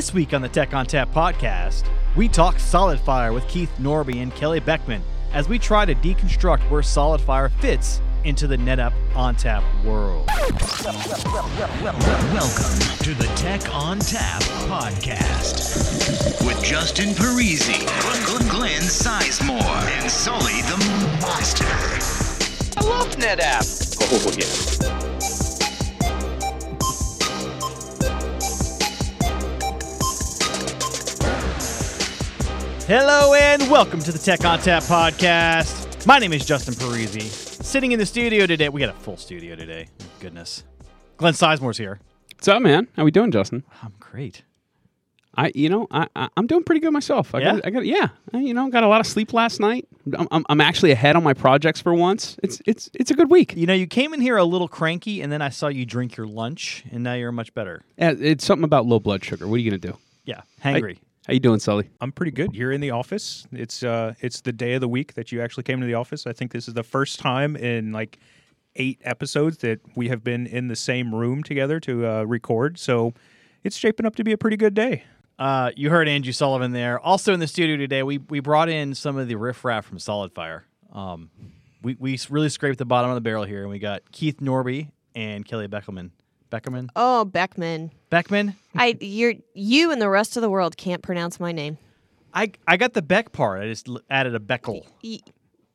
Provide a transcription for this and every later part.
This week on the Tech ONTAP podcast, we talk SolidFire with Keith Norbie and Kelly Boeckman as we try to deconstruct where SolidFire fits into the NetApp ONTAP world. Welcome to the Tech ONTAP podcast with Justin Parisi, Glenn Sizemore, and Sully the Monster. I love NetApp. Oh, yeah. Hello and welcome to the Tech ONTAP podcast. My name is Justin Parisi. Sitting in the studio today, we got a full studio today. Goodness. Glenn Sizemore's here. What's up, man? How we doing, Justin? I'm great. I, you know, I, I I'm doing pretty good myself. I Yeah? got, I got, yeah. I, you know, got a lot of sleep last night. I'm, I'm, I'm actually ahead on my projects for once. It's, it's, it's a good week. You know, you came in here a little cranky, and then I saw you drink your lunch, and now you're much better. Yeah, it's something about low blood sugar. What are you gonna do? Yeah, hangry. How you doing, Sully? I'm pretty good. You're in the office. It's uh it's the day of the week that you actually came to the office. I think this is the first time in like eight episodes that we have been in the same room together to uh, record. So it's shaping up to be a pretty good day. Uh, you heard Andrew Sullivan there. Also in the studio today, we we brought in some of the riffraff from SolidFire. Um, we we really scraped the bottom of the barrel here, and we got Keith Norbie and Kelly Beckelman. Beckerman? Oh, Boeckman. Boeckman? I you're you and the rest of the world can't pronounce my name. I I got the Beck part. I just l- added a Beckel. Y-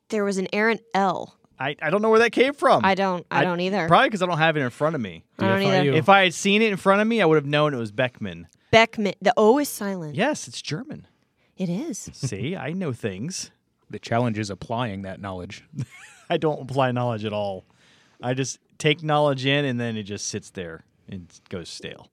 There was an errant L. I, I don't know where that came from. I don't I, don't either. Probably because I don't have it in front of me. I don't either. If I had seen it in front of me, I would have known it was Boeckman. Boeckman. The O is silent. Yes, it's German. It is. See, I know things. The challenge is applying that knowledge. I don't apply knowledge at all. I just take knowledge in and then it just sits there and goes stale.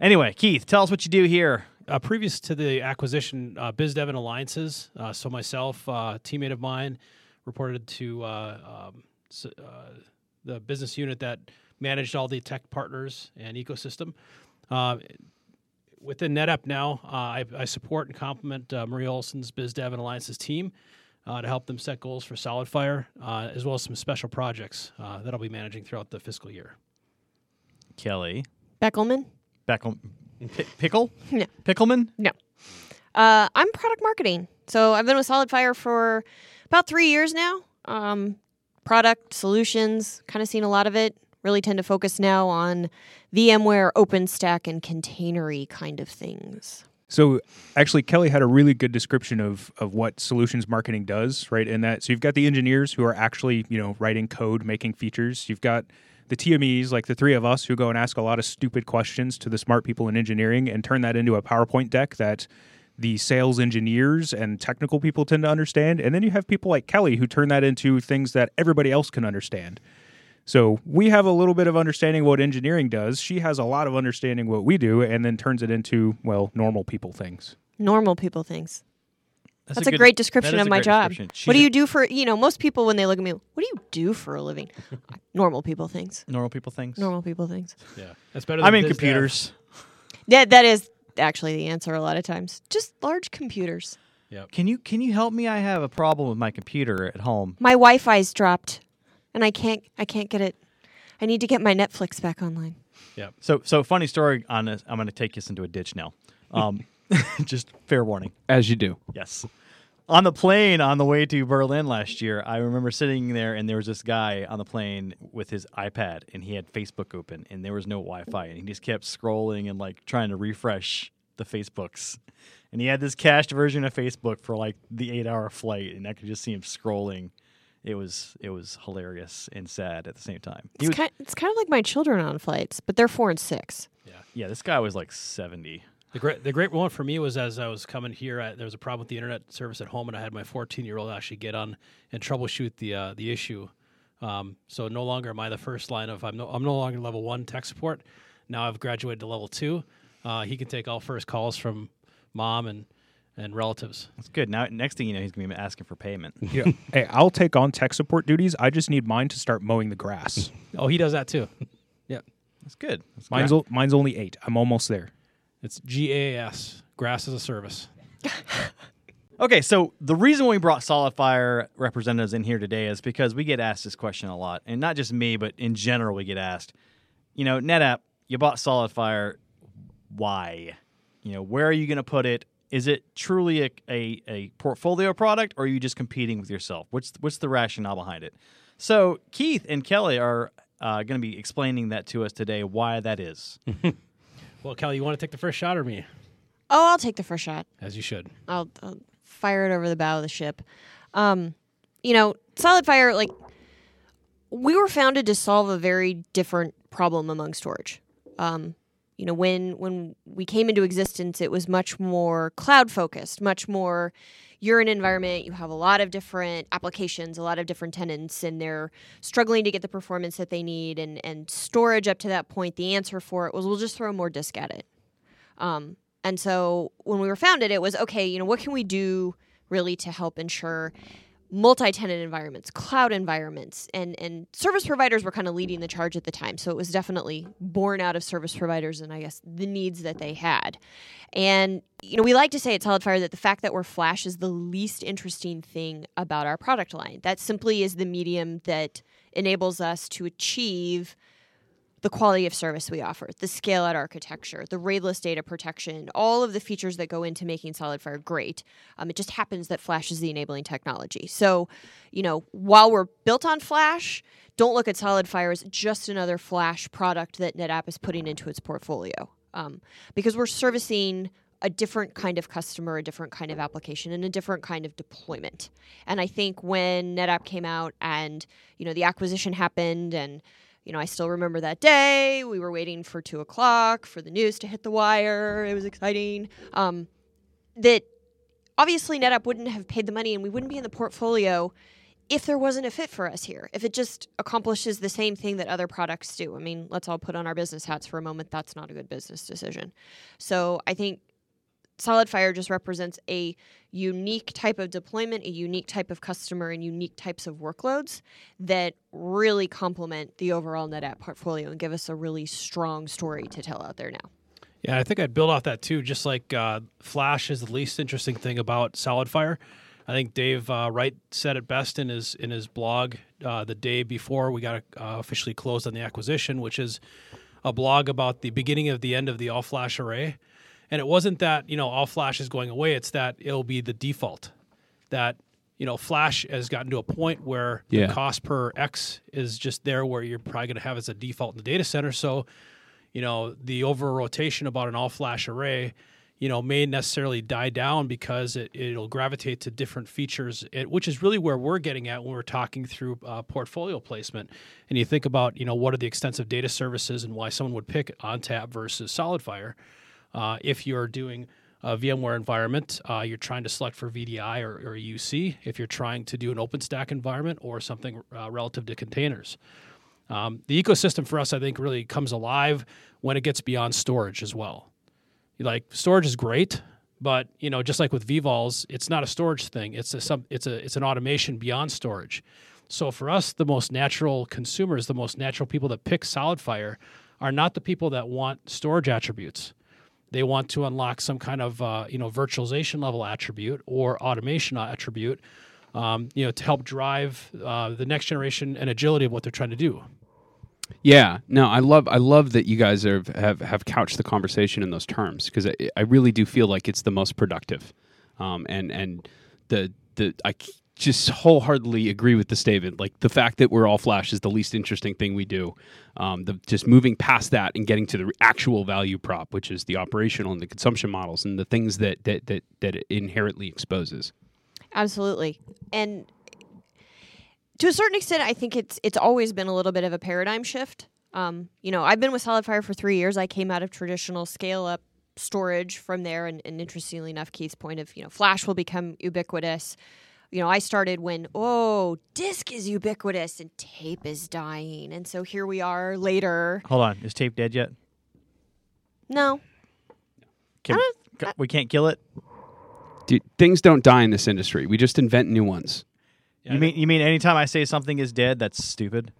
Anyway, Keith, tell us what you do here. uh, previous to the acquisition, uh, BizDev and Alliances. Uh, so myself, uh, teammate of mine, reported to uh, um, s- uh, the business unit that managed all the tech partners and ecosystem. Uh, within NetApp now, I, I support and complement Maria Olson's BizDev and Alliances team uh, to help them set goals for SolidFire, uh, as well as some special projects uh, that I'll be managing throughout the fiscal year. Kelly. Beckelman. Beckel. P- Pickle? No. Pickleman? No. Uh, I'm product marketing. So I've been with SolidFire for about three years now. Um, product solutions, kind of seen a lot of it. Really tend to focus now on VMware, OpenStack, and containery kind of things. So actually, Kelly had a really good description of of what solutions marketing does, right? In that, so you've got the engineers who are actually you know writing code, making features. You've got the TMEs, like the three of us, who go and ask a lot of stupid questions to the smart people in engineering and turn that into a PowerPoint deck that the sales engineers and technical people tend to understand. And then you have people like Kelly who turn that into things that everybody else can understand. So we have a little bit of understanding what engineering does. She has a lot of understanding what we do, and then turns it into well normal people things. Normal people things. That's, a, good- great description of my job. What do you do for, you know, most people when they look at me, what do you do for a living? Normal people things. Normal people things? Normal people things. Yeah, that's better. Than I'm in computers. Yeah, that is actually the answer a lot of times. Just large computers. Yeah. Can you can you help me? I have a problem with my computer at home. My Wi-Fi's dropped, and I can't. I can't get it. I need to get my Netflix back online. Yeah. So so funny story on this. I'm going to take us into a ditch now. Um, just fair warning. As you do. Yes. On the plane on the way to Berlin last year, I remember sitting there and there was this guy on the plane with his iPad and he had Facebook open and there was no Wi-Fi and he just kept scrolling and like trying to refresh the Facebooks. And he had this cached version of Facebook for like the 8-hour flight and I could just see him scrolling. It was it was hilarious and sad at the same time. It's was, kind. It's kind of like my children on flights, but they're four and six. yeah, yeah. this guy was like 70. The great, the great one for me was as I was coming here, I, there was a problem with the internet service at home, and I had my 14 year old actually get on and troubleshoot the uh, the issue. Um, so no longer am I the first line of I'm no I'm no longer level one tech support. Now I've graduated to level two. Uh, he can take all first calls from mom and and relatives. That's good. Now next thing you know he's going to be asking for payment. Yeah. hey, I'll take on tech support duties. I just need mine to start mowing the grass. Oh, he does that too. yeah, That's good. That's Mine's o- mine's only eight. I'm almost there. it's GAS, grass as a service. Okay, so the reason we brought SolidFire representatives in here today is because we get asked this question a lot, and not just me, but in general, we get asked. You know, NetApp, you bought SolidFire. Why? You know, where are you going to put it? Is it truly a, a, a portfolio product, or are you just competing with yourself? What's what's the rationale behind it? So Keith and Kelly are uh, going to be explaining that to us today. Why that is. Well, Kelly, you want to take the first shot or me? Oh, I'll take the first shot. As you should. I'll, I'll fire it over the bow of the ship. Um, you know, SolidFire, like, we were founded to solve a very different problem among storage. Um, you know, when when we came into existence, it was much more cloud focused, much more. You're an environment, you have a lot of different applications, a lot of different tenants, and they're struggling to get the performance that they need. And, and storage up to that point, the answer for it was we'll just throw more disk at it. Um, and so when we were founded, it was okay, you know, what can we do really to help ensure multi-tenant environments, cloud environments, and and service providers were kind of leading the charge at the time. So it was definitely born out of service providers and I guess the needs that they had. And you know, we like to say at SolidFire that the fact that we're Flash is the least interesting thing about our product line. That simply is the medium that enables us to achieve the quality of service we offer, the scale out architecture, the RAIDless data protection, all of the features that go into making SolidFire great. Um, it just happens that Flash is the enabling technology. So, you know, while we're built on Flash, don't look at SolidFire as just another Flash product that NetApp is putting into its portfolio. Um, because we're servicing a different kind of customer, a different kind of application, and a different kind of deployment. And I think when NetApp came out and you know the acquisition happened and you know, I still remember that day. We were waiting for two o'clock for the news to hit the wire. It was exciting. Um, that obviously NetApp wouldn't have paid the money and we wouldn't be in the portfolio if there wasn't a fit for us here. If it just accomplishes the same thing that other products do. I mean, let's all put on our business hats for a moment. That's not a good business decision. So I think SolidFire just represents a unique type of deployment, a unique type of customer, and unique types of workloads that really complement the overall NetApp portfolio and give us a really strong story to tell out there now. Yeah, I think I'd build off that too. Just like uh, Flash is the least interesting thing about SolidFire. I think Dave uh, Wright said it best in his in his blog uh, the day before we got uh, officially closed on the acquisition, which is a blog about the beginning of the end of the all flash array. And it wasn't that, you know, all flash is going away, it's that it'll be the default. That, you know, flash has gotten to a point where Yeah. the cost per X is just there where you're probably going to have as a default in the data center. So, you know, the over rotation about an all flash array, you know, may necessarily die down because it, it'll gravitate to different features, it, which is really where we're getting at when we're talking through uh, portfolio placement. And you think about, you know, what are the extensive data services and why someone would pick ONTAP versus SolidFire. Uh, if you're doing a VMware environment, uh, you're trying to select for VDI or, or UC. If you're trying to do an OpenStack environment or something uh, relative to containers. Um, the ecosystem for us, I think, really comes alive when it gets beyond storage as well. Like storage is great, but you know, just like with vVols, it's not a storage thing. It's a some, it's a it's an automation beyond storage. So for us, the most natural consumers, the most natural people that pick SolidFire, are not the people that want storage attributes. They want to unlock some kind of uh, you know virtualization level attribute or automation attribute, um, you know, to help drive uh, the next generation and agility of what they're trying to do. Yeah, no, I love I love that you guys have have, have couched the conversation in those terms because I, I really do feel like it's the most productive, um, and and the the I just wholeheartedly agree with the statement. Like the fact that we're all flash is the least interesting thing we do. Um, the just moving past that and getting to the actual value prop, which is the operational and the consumption models and the things that that that that it inherently exposes. Absolutely. And to a certain extent, I think it's it's always been a little bit of a paradigm shift. Um, you know, I've been with SolidFire for three years. I came out of traditional scale up storage from there, and, and interestingly enough, Keith's point of you know Flash will become ubiquitous. You know, I started when oh, disk is ubiquitous and tape is dying, and so here we are later. Hold on, is tape dead yet? No, Can, I we can't kill it. Dude, things don't die in this industry. We just invent new ones. you mean you mean anytime I say something is dead, that's stupid?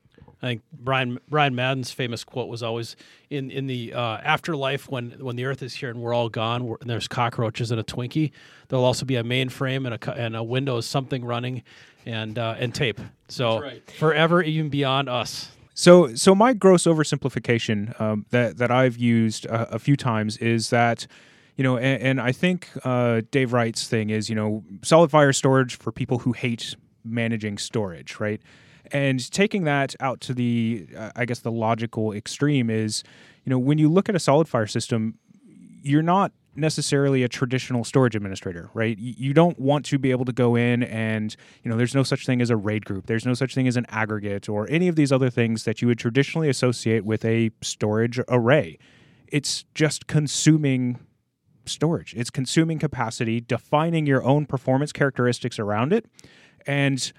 I think Brian Brian Madden's famous quote was always in in the uh, afterlife when when the Earth is here and we're all gone we're- and there's cockroaches and a Twinkie. There'll also be a mainframe and a co- and a Windows something running, and uh, and tape. So forever, even beyond us. So, so my gross oversimplification um, that that I've used a, a few times is that you know, and, and I think uh, Dave Wright's thing is, you know, SolidFire storage for people who hate managing storage, right? And taking that out to the, uh, I guess, the logical extreme is, you know, when you look at a SolidFire system, you're not necessarily a traditional storage administrator, right? You, don't want to be able to go in and, you know, there's no such thing as a RAID group. There's no such thing as an aggregate or any of these other things that you would traditionally associate with a storage array. It's just consuming storage. It's consuming capacity, defining your own performance characteristics around it, and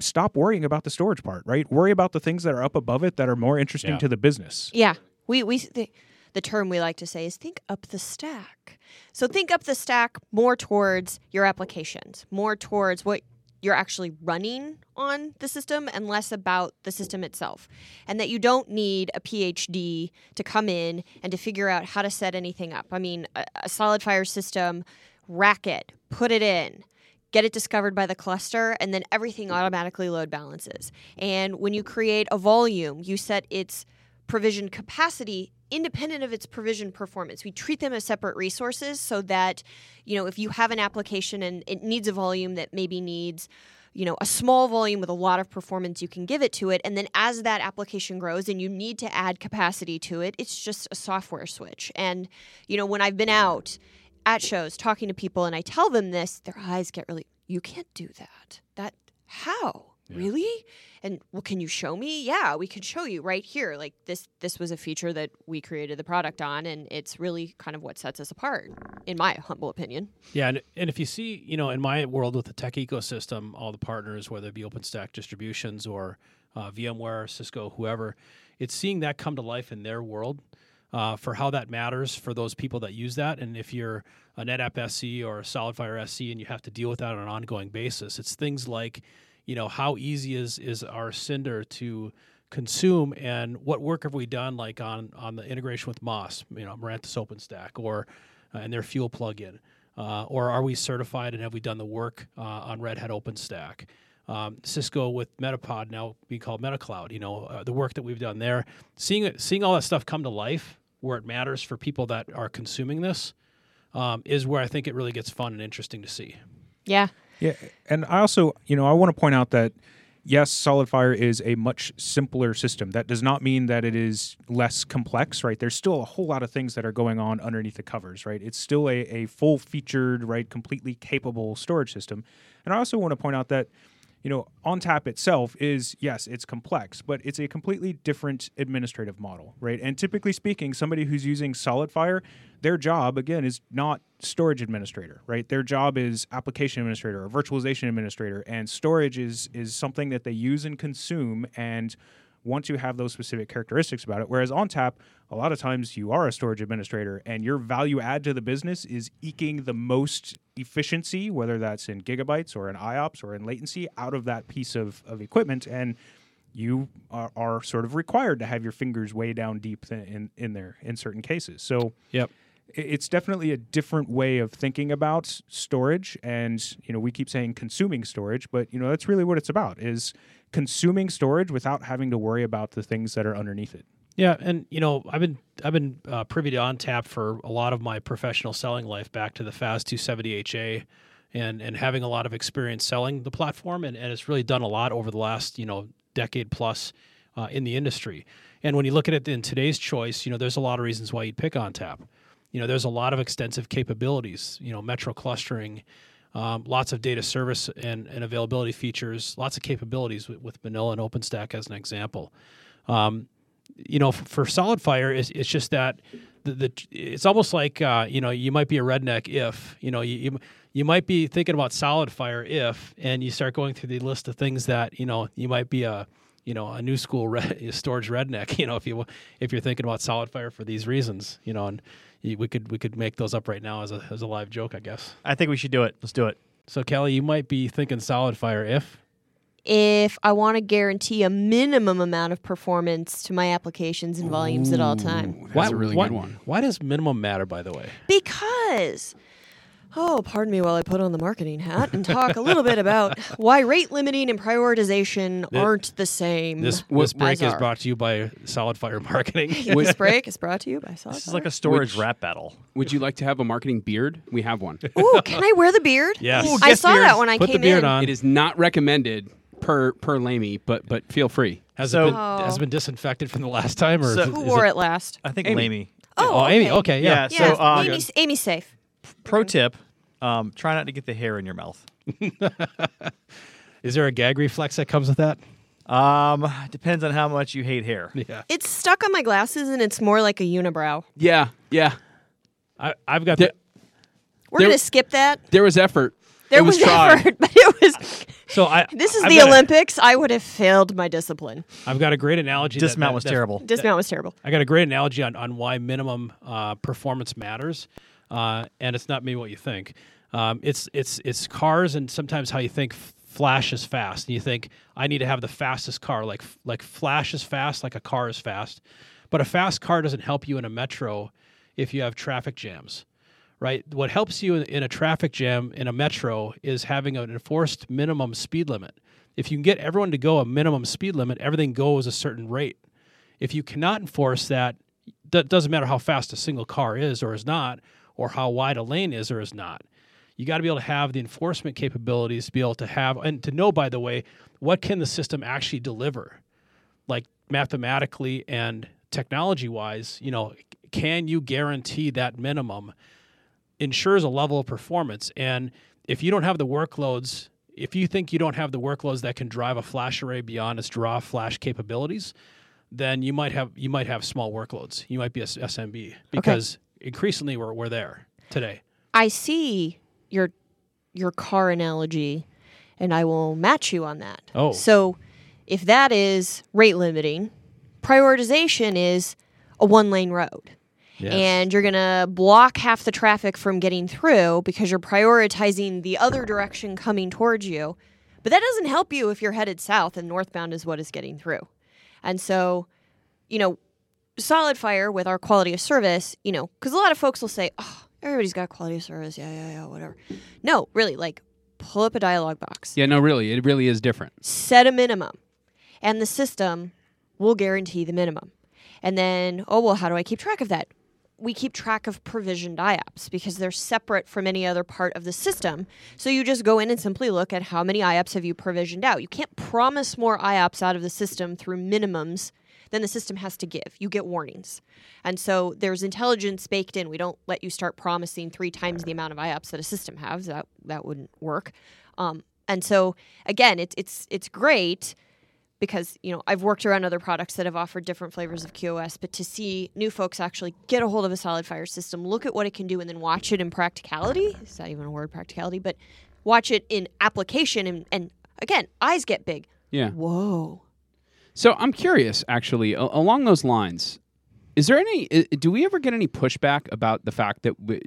stop worrying about the storage part, right? Worry about the things that are up above it that are more interesting Yeah. to the business. Yeah, we we the, the term we like to say is think up the stack. So think up the stack more towards your applications, more towards what you're actually running on the system and less about the system itself. And that you don't need a PhD to come in and to figure out how to set anything up. I mean, a, a SolidFire system, rack it, put it in, get it discovered by the cluster, and then everything mm-hmm. automatically load balances. And when you create a volume, you set its provision capacity independent of its provision performance. We treat them as separate resources so that, you know, if you have an application and it needs a volume that maybe needs you know a small volume with a lot of performance you can give it to it and then as that application grows and you need to add capacity to it it's just a software switch and you know when i've been out at shows talking to people and i tell them this their eyes get really you can't do that. That how? Really? And well can you show me? Yeah we can show you right here. Like this this was a feature that we created the product on and it's really kind of what sets us apart in my humble opinion. Yeah, and, and if you see, you know, in my world with the tech ecosystem, all the partners, whether it be OpenStack distributions or uh, VMware, Cisco, whoever, it's seeing that come to life in their world uh, for how that matters for those people that use that. And if you're a NetApp SC or a SolidFire SC and you have to deal with that on an ongoing basis, it's things like, you know, how easy is is our Cinder to consume and what work have we done like on on the integration with Moss, you know, Mirantis OpenStack or uh, and their fuel plugin. Uh, or are we certified and have we done the work uh, on Red Hat OpenStack? Um, Cisco with Metapod now being called MetaCloud. You know uh, the work that we've done there, seeing seeing all that stuff come to life where it matters for people that are consuming this, um, is where I think it really gets fun and interesting to see. yeah Yeah, and I also, you know, I want to point out that yes, SolidFire is a much simpler system. That does not mean that it is less complex, right? There's still a whole lot of things that are going on underneath the covers, right? It's still a, a full featured, right, completely capable storage system. And I also want to point out that you know, ONTAP itself is yes, it's complex, but it's a completely different administrative model, right? And typically speaking, somebody who's using SolidFire, their job again is not storage administrator, right? Their job is application administrator or virtualization administrator, and storage is is something that they use and consume and want to have those specific characteristics about it. Whereas ONTAP, a lot of times you are a storage administrator and your value add to the business is eking the most efficiency, whether that's in gigabytes or in IOPS or in latency, out of that piece of, of equipment. And you are, are sort of required to have your fingers way down deep th- in, in there in certain cases. So Yep. it's definitely a different way of thinking about storage and you know we keep saying consuming storage but you know that's really what it's about is consuming storage without having to worry about the things that are underneath it Yeah, and you know, I've been I've been uh, privy to ONTAP for a lot of my professional selling life, back to the FAS 270HA, and and having a lot of experience selling the platform, and, and it's really done a lot over the last you know decade plus uh, in the industry. And when you look at it in today's choice, you know, there's a lot of reasons why you'd pick ONTAP. You know, there's a lot of extensive capabilities. You know, metro clustering. Um, lots of data service and, and availability features, lots of capabilities with, with Manila and OpenStack as an example. Um, you know, f- for SolidFire, it's, it's just that the, the it's almost like uh, you know you might be a redneck if you know you, you you might be thinking about SolidFire if and you start going through the list of things that you know you might be a you know a new school storage redneck you know if you if you're thinking about SolidFire for these reasons you know and we could we could make those up right now as a as a live joke I guess. I think we should do it. Let's do it. So Kelly, you might be thinking SolidFire if if I want to guarantee a minimum amount of performance to my applications and volumes at all time. That's a really why, good one. Why does minimum matter, by the way? Because Oh, pardon me while I put on the marketing hat and talk a little bit about why rate limiting and prioritization aren't the same. This What- this break is brought to you by SolidFire Marketing. this break is brought to you by Solid This is like a storage Which- rap battle. Would you like to have a marketing beard? We have one. Ooh, can I wear the beard? Yes. Ooh, I saw beard. that when I Put the came beard in. on. it is not recommended per per Lamy, but but feel free. Has So- it been, has it been disinfected from the last time, or So- is it- Who is wore it? it last? I think Amy. Lamy. Oh, Oh, Amy. Okay, yeah. Yeah. Yeah, So, um, Amy's, Amy's safe. Pro tip: um, try not to get the hair in your mouth. Is there a gag reflex that comes with that? Um, depends on how much you hate hair. Yeah. It's stuck on my glasses and it's more like a unibrow. Yeah, yeah. I, I've got There- the, We're There- going to skip that. There was effort. There it was, was, tried. effort, but it was. so I. This is I've the got a- Olympics. I would have failed my discipline. I've got a great analogy. that- Dismount that- was that- terrible. Dismount was terrible. I got a great analogy on, on why minimum uh, performance matters, uh, and it's not maybe what you think. Um, it's it's it's cars and sometimes how you think flash is fast, and you think I need to have the fastest car, like like flash is fast, like a car is fast, but a fast car doesn't help you in a metro if you have traffic jams. Right. What helps you in, in a traffic jam in a metro is having an enforced minimum speed limit. If you can get everyone to go a minimum speed limit, everything goes a certain rate. If you cannot enforce that, that doesn't matter how fast a single car is or is not, or how wide a lane is or is not. You got to be able to have the enforcement capabilities to be able to have and to know, by the way, what can the system actually deliver, like mathematically and technology wise. You know, can you guarantee that minimum ensures a level of performance? And if you don't have the workloads, if you think you don't have the workloads that can drive a flash array beyond its draw flash capabilities, then you might have you might have small workloads. You might be a SMB because increasingly we're we're there today. I see your your car analogy, and I will match you on that. Oh. so if that is rate limiting, prioritization is a one lane road. And you're going to block half the traffic from getting through because you're prioritizing the other direction coming towards you. But that doesn't help you if you're headed south and northbound is what is getting through. And so, you know, SolidFire with our quality of service, you know, because a lot of folks will say, oh, everybody's got quality of service. Yeah, yeah, yeah, whatever. No, really, like pull up a dialog box, Yeah, no, really, it really is different. set a minimum, and the system will guarantee the minimum. And then, oh, well, how do I keep track of that? We keep track of provisioned IOPS because they're separate from any other part of the system. So you just go in and simply look at how many IOPS have you provisioned out. You can't promise more IOPS out of the system through minimums than the system has to give. You get warnings. And so there's intelligence baked in. We don't let you start promising three times the amount of IOPS that a system has. That that wouldn't work. Um, and so again, it's it's it's great because you know I've worked around other products that have offered different flavors of QoS, but to see new folks actually get a hold of a SolidFire system, look at what it can do, and then watch it in practicality. Is that even a word, practicality? But watch it in application, and, and again, eyes get big. Yeah. Whoa. So I'm curious, actually, a- along those lines, is there any? Do we ever get any pushback about the fact that we,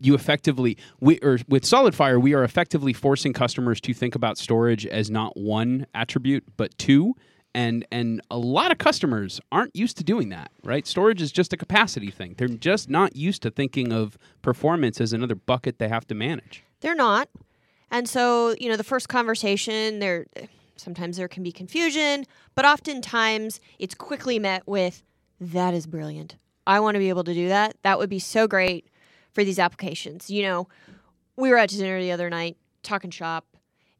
you effectively, we or with SolidFire, we are effectively forcing customers to think about storage as not one attribute but two, and and a lot of customers aren't used to doing that, right? Storage is just a capacity thing. They're just not used to thinking of performance as another bucket they have to manage. They're not. And so, you know, the first conversation, there sometimes there can be confusion, but oftentimes it's quickly met with that is brilliant. I want to be able to do that. That would be so great for these applications. You know, we were at dinner the other night talking shop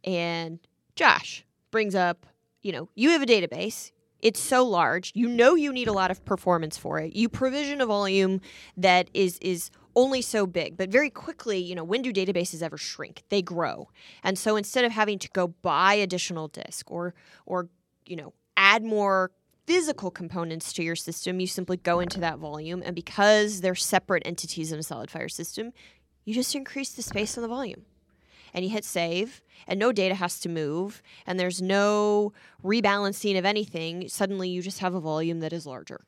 and Josh brings up, you know, you have a database. It's so large. You know you need a lot of performance for it. You provision a volume that is is only so big, but very quickly, you know, when do databases ever shrink? They grow. And so instead of having to go buy additional disk or or you know, add more physical components to your system, you simply go into that volume and because they're separate entities in a SolidFire system, you just increase the space on the volume and you hit save and no data has to move and there's no rebalancing of anything suddenly you just have a volume that is larger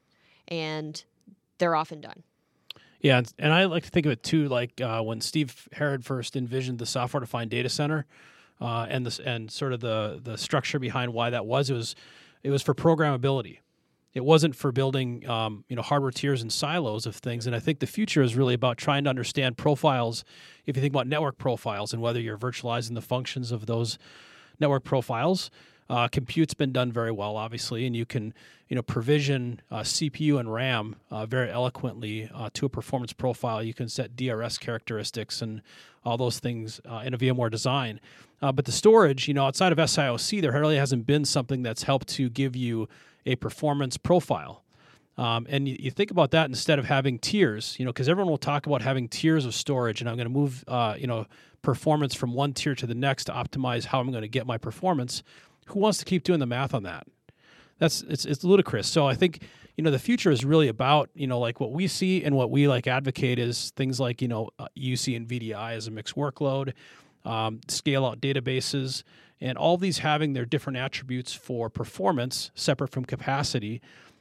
and they're often done Yeah, and- I like to think of it too, like uh, when Steve Herrod first envisioned the software-defined data center, uh, and this and sort of the the structure behind why that was. It was it was for programmability. It wasn't for building, um, you know, hardware tiers and silos of things. And I think the future is really about trying to understand profiles. If you think about network profiles and whether you're virtualizing the functions of those network profiles, uh, compute's been done very well, obviously, and you can, you know, provision uh, CPU and RAM uh, very eloquently uh, to a performance profile. You can set DRS characteristics and all those things uh, in a VMware design. Uh, but the storage, you know, outside of SIOC, there really hasn't been something that's helped to give you a performance profile. Um, and you, you, think about that instead of having tiers, you know, because everyone will talk about having tiers of storage, and I'm going to move, you know, performance from one tier to the next to optimize how I'm going to get my performance who wants to keep doing the math on that? That's it's it's ludicrous. So I think you know the future is really about you know like what we see and what we like advocate is things like you know UC uh, and VDI as a mixed workload, um, scale out databases, and all these having their different attributes for performance separate from capacity.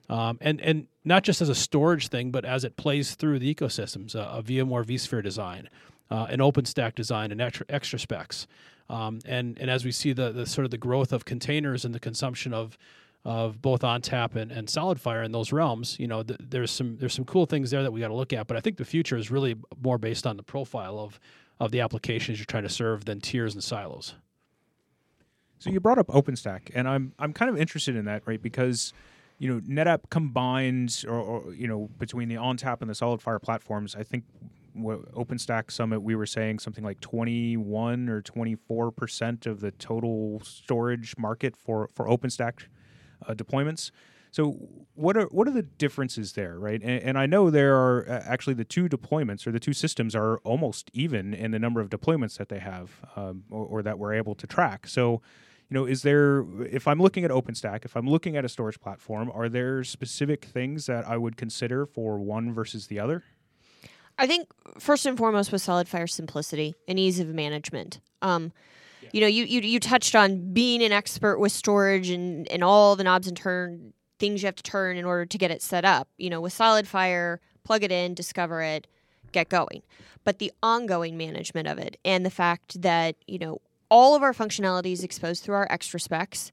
Um, and and not just as a storage thing, but as it plays through the ecosystems, uh, a VMware vSphere design, uh, an OpenStack design, and extra, extra specs. Um, and and as we see the, the sort of the growth of containers and the consumption of of both ONTAP and, and SolidFire in those realms, you know, th- there's some there's some cool things there that we got to look at. But I think the future is really more based on the profile of of the applications you're trying to serve than tiers and silos. So you brought up OpenStack, and I'm I'm kind of interested in that, right? Because you know NetApp combines, or, or you know, between the ONTAP and the SolidFire platforms, I think OpenStack Summit, we were saying something like 21 or 24 percent of the total storage market for for OpenStack uh, deployments. So what are what are the differences there, right? And, and, I know there are actually the two deployments or the two systems are almost even in the number of deployments that they have um, or, or, that we're able to track. So, you know, is there if I'm looking at OpenStack, if I'm looking at a storage platform, are there specific things that I would consider for one versus the other? I think first and foremost with SolidFire simplicity and ease of management. Um, yeah. You know, you, you you touched on being an expert with storage and, and all the knobs and turn things you have to turn in order to get it set up. You know, with SolidFire, plug it in, discover it, get going. But the ongoing management of it and the fact that, you know, all of our functionality is exposed through our extra specs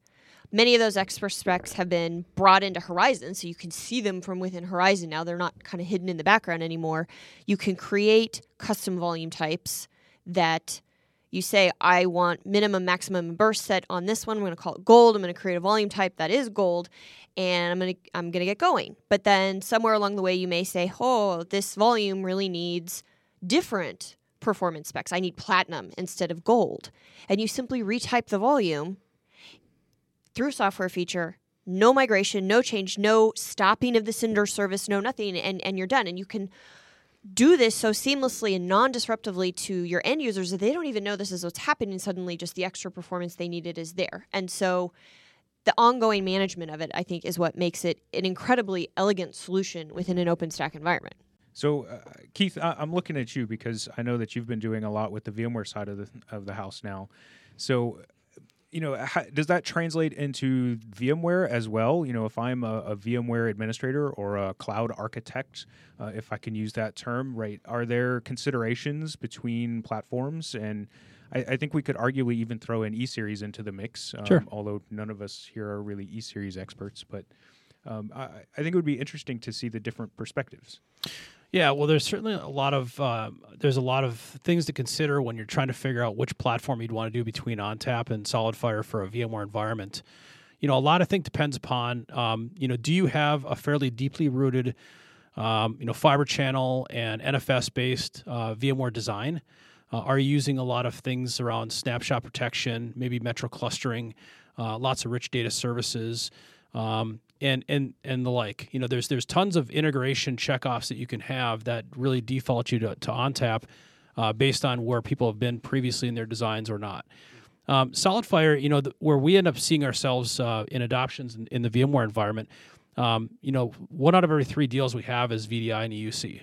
many of those expert specs have been brought into Horizon, so you can see them from within Horizon now. They're not kind of hidden in the background anymore. You can create custom volume types that you say, I want minimum, maximum, burst set on this one. I'm going to call it gold. I'm going to create a volume type that is gold, and I'm going to I'm going to get going. But then somewhere along the way, you may say, oh, this volume really needs different performance specs. I need platinum instead of gold. And you simply retype the volume through software feature, no migration, no change, no stopping of the Cinder service, no nothing, and, and you're done. And you can do this so seamlessly and non-disruptively to your end users that they don't even know this is what's happening. Suddenly, just the extra performance they needed is there. And so the ongoing management of it, I think, is what makes it an incredibly elegant solution within an OpenStack environment. So, uh, Keith, I- am looking at you because I know that you've been doing a lot with the VMware side of the of the house now. So, you know, how, does that translate into VMware as well? You know, if I'm a, a VMware administrator or a cloud architect, uh, if I can use that term, right? Are there considerations between platforms? And I, I think we could arguably even throw an E series into the mix, um, sure. although none of us here are really E series experts. But um, I, I think it would be interesting to see the different perspectives. Yeah, well, there's certainly a lot of uh, there's a lot of things to consider when you're trying to figure out which platform you'd want to do between ONTAP and SolidFire for a VMware environment. You know, a lot of things depends upon um, you know, do you have a fairly deeply rooted um, you know fiber channel and NFS based uh, VMware design? Uh, are you using a lot of things around snapshot protection, maybe metro clustering, uh, lots of rich data services? Um, and and and the like. You know, there's there's tons of integration checkoffs that you can have that really default you to, to ONTAP uh, based on where people have been previously in their designs or not. Um, SolidFire, you know, the, where we end up seeing ourselves uh, in adoptions in, in, the VMware environment, um, you know, one out of every three deals we have is VDI and EUC.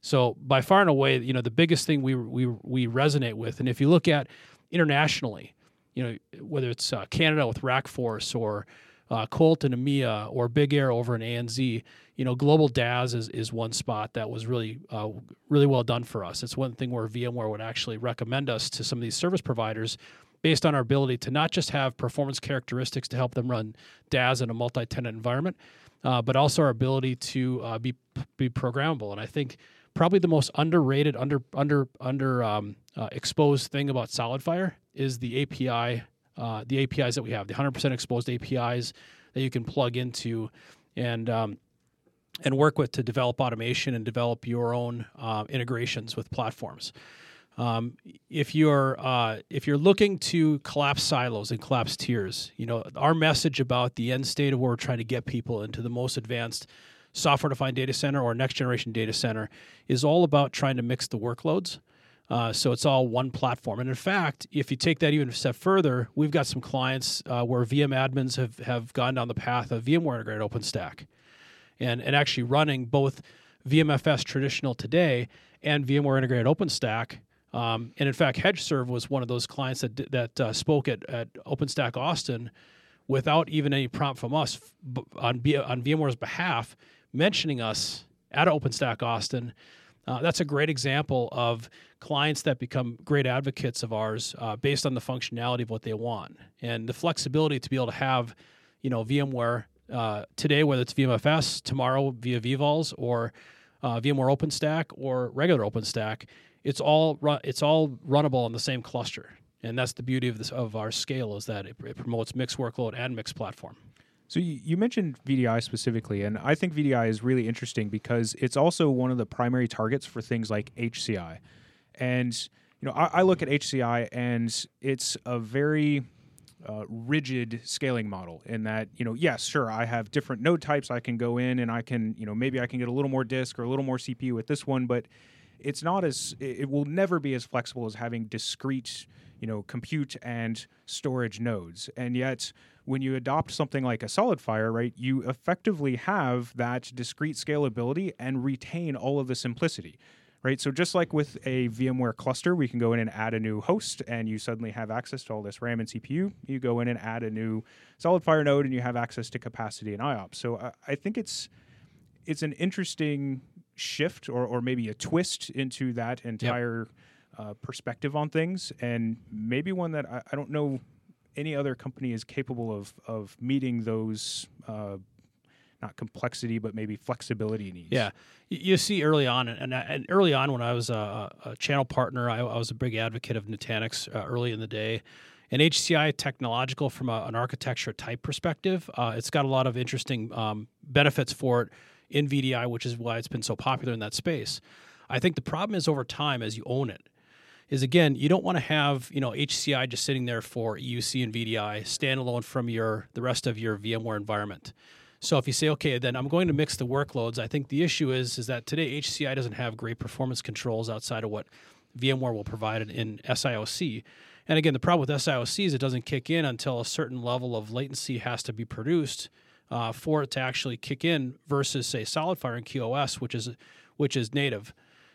So by far and away, you know, the biggest thing we we we resonate with, and if you look at internationally, you know, whether it's uh, Canada with RackForce or uh, Colt and EMEA or Big Air over in ANZ, you know, global DaaS is, is one spot that was really uh, really well done for us. It's one thing where VMware would actually recommend us to some of these service providers based on our ability to not just have performance characteristics to help them run DaaS in a multi-tenant environment, uh, but also our ability to uh, be be programmable. And I think probably the most underrated, under under under um, uh, exposed thing about SolidFire is the API, uh, the APIs that we have, the 100% exposed APIs that you can plug into, and um, and work with to develop automation and develop your own uh, integrations with platforms. Um, if you're uh, if you're looking to collapse silos and collapse tiers, you know our message about the end state of where we're trying to get people into the most advanced software-defined data center or next generation data center is all about trying to mix the workloads. Uh, so it's all one platform. And in fact, if you take that even a step further, we've got some clients uh, where VM admins have, have gone down the path of VMware integrated OpenStack and, and actually running both VMFS traditional today and VMware integrated OpenStack. Um, and in fact, HedgeServ was one of those clients that that uh, spoke at, at OpenStack Austin without even any prompt from us on on VMware's behalf, mentioning us at OpenStack Austin. Uh, that's a great example of clients that become great advocates of ours uh, based on the functionality of what they want and the flexibility to be able to have, you know, VMware uh, today, whether it's VMFS, tomorrow via vVols or uh, VMware OpenStack or regular OpenStack, it's all run, it's all runnable on the same cluster, and that's the beauty of this of our scale is that it, it promotes mixed workload and mixed platform. So you mentioned VDI specifically, and I think VDI is really interesting because it's also one of the primary targets for things like HCI. And you know, I, I look at HCI, and it's a very uh, rigid scaling model in that you know yes sure i have different node types i can go in and i can you know maybe i can get a little more disk or a little more cpu with this one but it's not as it will never be as flexible as having discrete you know compute and storage nodes and yet when you adopt something like a SolidFire right you effectively have that discrete scalability and retain all of the simplicity right? So just like with a VMware cluster, we can go in and add a new host, and you suddenly have access to all this RAM and CPU. You go in and add a new SolidFire node, and you have access to capacity and IOPS. So I, I think it's it's an interesting shift, or or maybe a twist into that entire yep. uh, perspective on things, and maybe one that I, I, don't know any other company is capable of of meeting those. Uh, not complexity, but maybe flexibility needs. Yeah, you see early on, and, and early on when I was a, a channel partner, I, I, was a big advocate of Nutanix uh, early in the day. And HCI technological from a, an architecture type perspective, uh, it's got a lot of interesting um, benefits for it in VDI, which is why it's been so popular in that space. I think the problem is over time as you own it is again you don't want to have you know HCI just sitting there for EUC and VDI standalone from your the rest of your VMware environment. So if you say, okay, then I'm going to mix the workloads, I think the issue is is that today HCI doesn't have great performance controls outside of what VMware will provide in SIOC. And again, the problem with SIOC is it doesn't kick in until a certain level of latency has to be produced uh, for it to actually kick in versus say SolidFire and QoS, which is which is native.